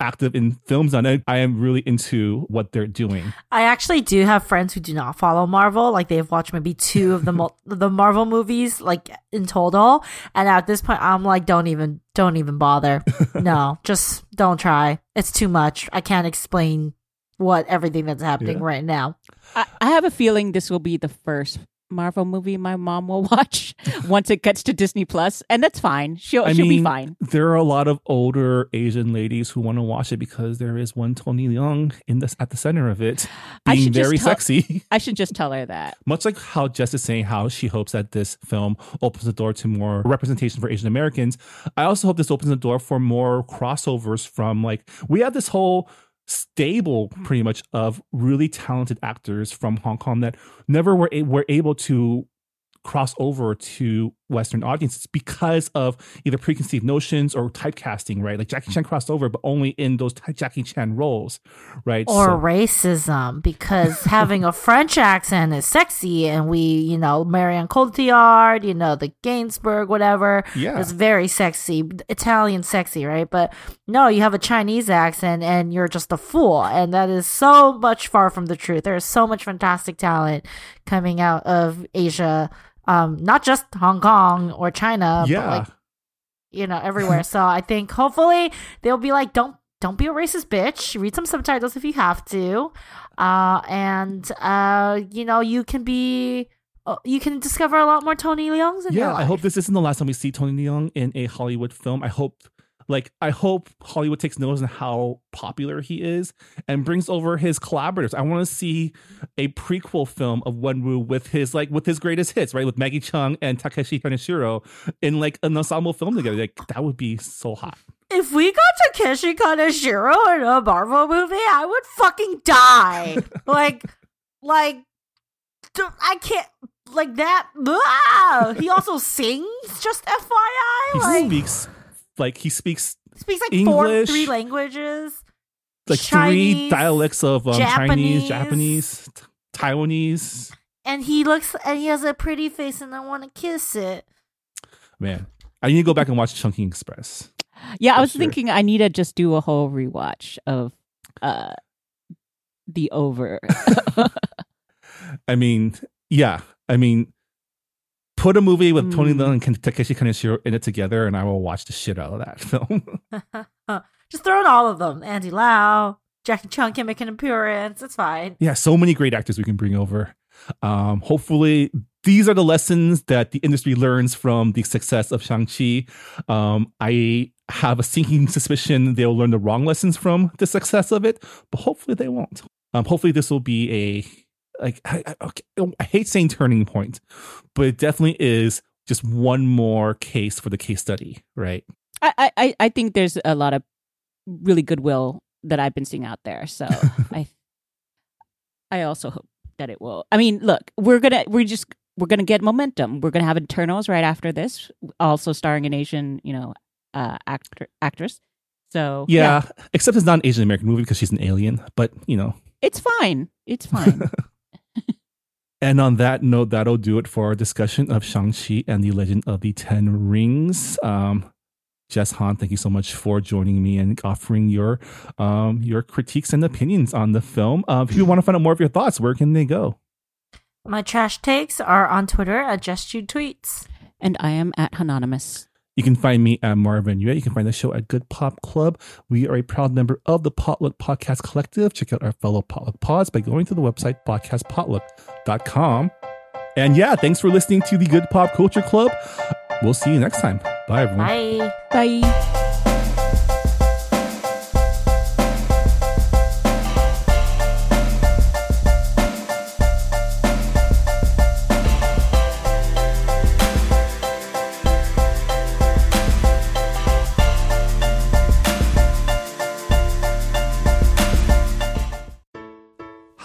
[SPEAKER 2] active in films on it, I am really into what they're doing.
[SPEAKER 3] I actually do have friends who do not follow Marvel. Like they've watched maybe two of the mul- *laughs* the Marvel movies, like in total. And at this point, I'm like, don't even, don't even bother. *laughs* no, just don't try. It's too much. I can't explain what everything that's happening
[SPEAKER 2] Yeah.
[SPEAKER 3] right now.
[SPEAKER 4] I, I have a feeling this will be the first Marvel movie my mom will *laughs* watch once it gets to Disney Plus, and that's fine. She'll
[SPEAKER 2] I
[SPEAKER 4] she'll be fine.
[SPEAKER 2] There are a lot of older Asian ladies who want to watch it because there is one Tony Leung in this at the center of it, *gasps* being very
[SPEAKER 4] tell-
[SPEAKER 2] sexy. *laughs*
[SPEAKER 4] I should just tell her that.
[SPEAKER 2] Much like how Jess is saying how she hopes that this film opens the door to more representation for Asian Americans, I also hope this opens the door for more crossovers from like we have this whole stable pretty much of really talented actors from Hong Kong that never were, were able to cross over to Western audiences because of either preconceived notions or typecasting, right? Like Jackie Chan crossed over, but only in those Jackie Chan roles, right?
[SPEAKER 3] or
[SPEAKER 2] So-
[SPEAKER 3] racism because *laughs* having a French accent is sexy, and we, you know, Marion Cotillard, you know, the Gainsbourg, whatever,
[SPEAKER 2] Yeah.
[SPEAKER 3] is very sexy, Italian sexy, right? But no, you have a Chinese accent, and you're just a fool, and that is so much far from the truth. There is so much fantastic talent coming out of Asia, um, not just Hong Kong or China, but
[SPEAKER 2] yeah.
[SPEAKER 3] like you know everywhere *laughs* so i think hopefully they'll be like don't don't be a racist bitch read some subtitles if you have to uh and uh you know you can be uh, you can discover a lot more tony leungs in your
[SPEAKER 2] yeah, I hope this isn't the last time we see Tony Leung in a Hollywood film. I hope, like, I hope Hollywood takes notice on how popular he is and brings over his collaborators. I want to see a prequel film of Wenwu with his like with his greatest hits, right, with Maggie Cheung and Takeshi Kaneshiro in like an ensemble film together. Like that would be so hot.
[SPEAKER 3] if we got takeshi kaneshiro in a marvel movie i would fucking die *laughs* like like I can't like that ah! he also sings just fyi
[SPEAKER 2] He
[SPEAKER 3] like
[SPEAKER 2] speaks like he speaks
[SPEAKER 3] speaks like four
[SPEAKER 2] English,
[SPEAKER 3] three languages
[SPEAKER 2] like three dialects of um, Chinese,
[SPEAKER 3] Japanese.
[SPEAKER 2] Japanese, t- Taiwanese.
[SPEAKER 3] and he looks and he has a pretty face and I want to kiss it.
[SPEAKER 2] Man, I need to go back and watch Chungking Express.
[SPEAKER 4] Yeah, I was
[SPEAKER 2] sure.
[SPEAKER 4] thinking I need to just do a whole rewatch of uh the over. *laughs*
[SPEAKER 2] I mean, yeah. I mean, put a movie with Tony
[SPEAKER 3] Hmm.
[SPEAKER 2] Leung and Takeshi Kaneshiro in it together, and I will watch the shit out of that *laughs* film. *laughs*
[SPEAKER 3] Just throw in all of them. Andy Lau, Jackie Chan can make an appearance. It's fine.
[SPEAKER 2] yeah, so many great actors we can bring over. Um, hopefully, these are the lessons that the industry learns from the success of Shang-Chi. Um, I have a sinking suspicion they'll learn the wrong lessons from the success of it, but hopefully they won't. Um, hopefully, this will be a like I, I, okay, I hate saying turning point, but it definitely is just one more case for the case study, right?
[SPEAKER 4] I, I I think there's a lot of really goodwill that I've been seeing out there. So *laughs* I I also hope that it will. I mean, look, we're gonna we're just we're gonna get momentum. We're gonna have Eternals right after this, also starring an Asian, you know, uh, actor actress. So
[SPEAKER 2] Yeah, except it's not an Asian American movie because she's an alien, but you know.
[SPEAKER 4] it's fine. It's fine. *laughs*
[SPEAKER 2] And on that note, that'll do it for our discussion of Shang-Chi and the Legend of the Ten Rings. Um, Jess Han, thank you so much for joining me and offering your um, your critiques and opinions on the film. Uh, if you want to find out more of your thoughts, where can they go?
[SPEAKER 3] My trash takes are on Twitter at Just You Tweets.
[SPEAKER 4] and I am at Hanhonymous.
[SPEAKER 2] You can find me at Marvin Yueh. You can find the show at Good Pop Club. We are a proud member of the Potluck Podcast Collective. Check out our fellow Potluck Pods by going to the website podcastpotluck.com. And yeah, thanks for listening to the Good Pop Culture Club. We'll see you next time. Bye, everyone.
[SPEAKER 3] Bye.
[SPEAKER 4] Bye.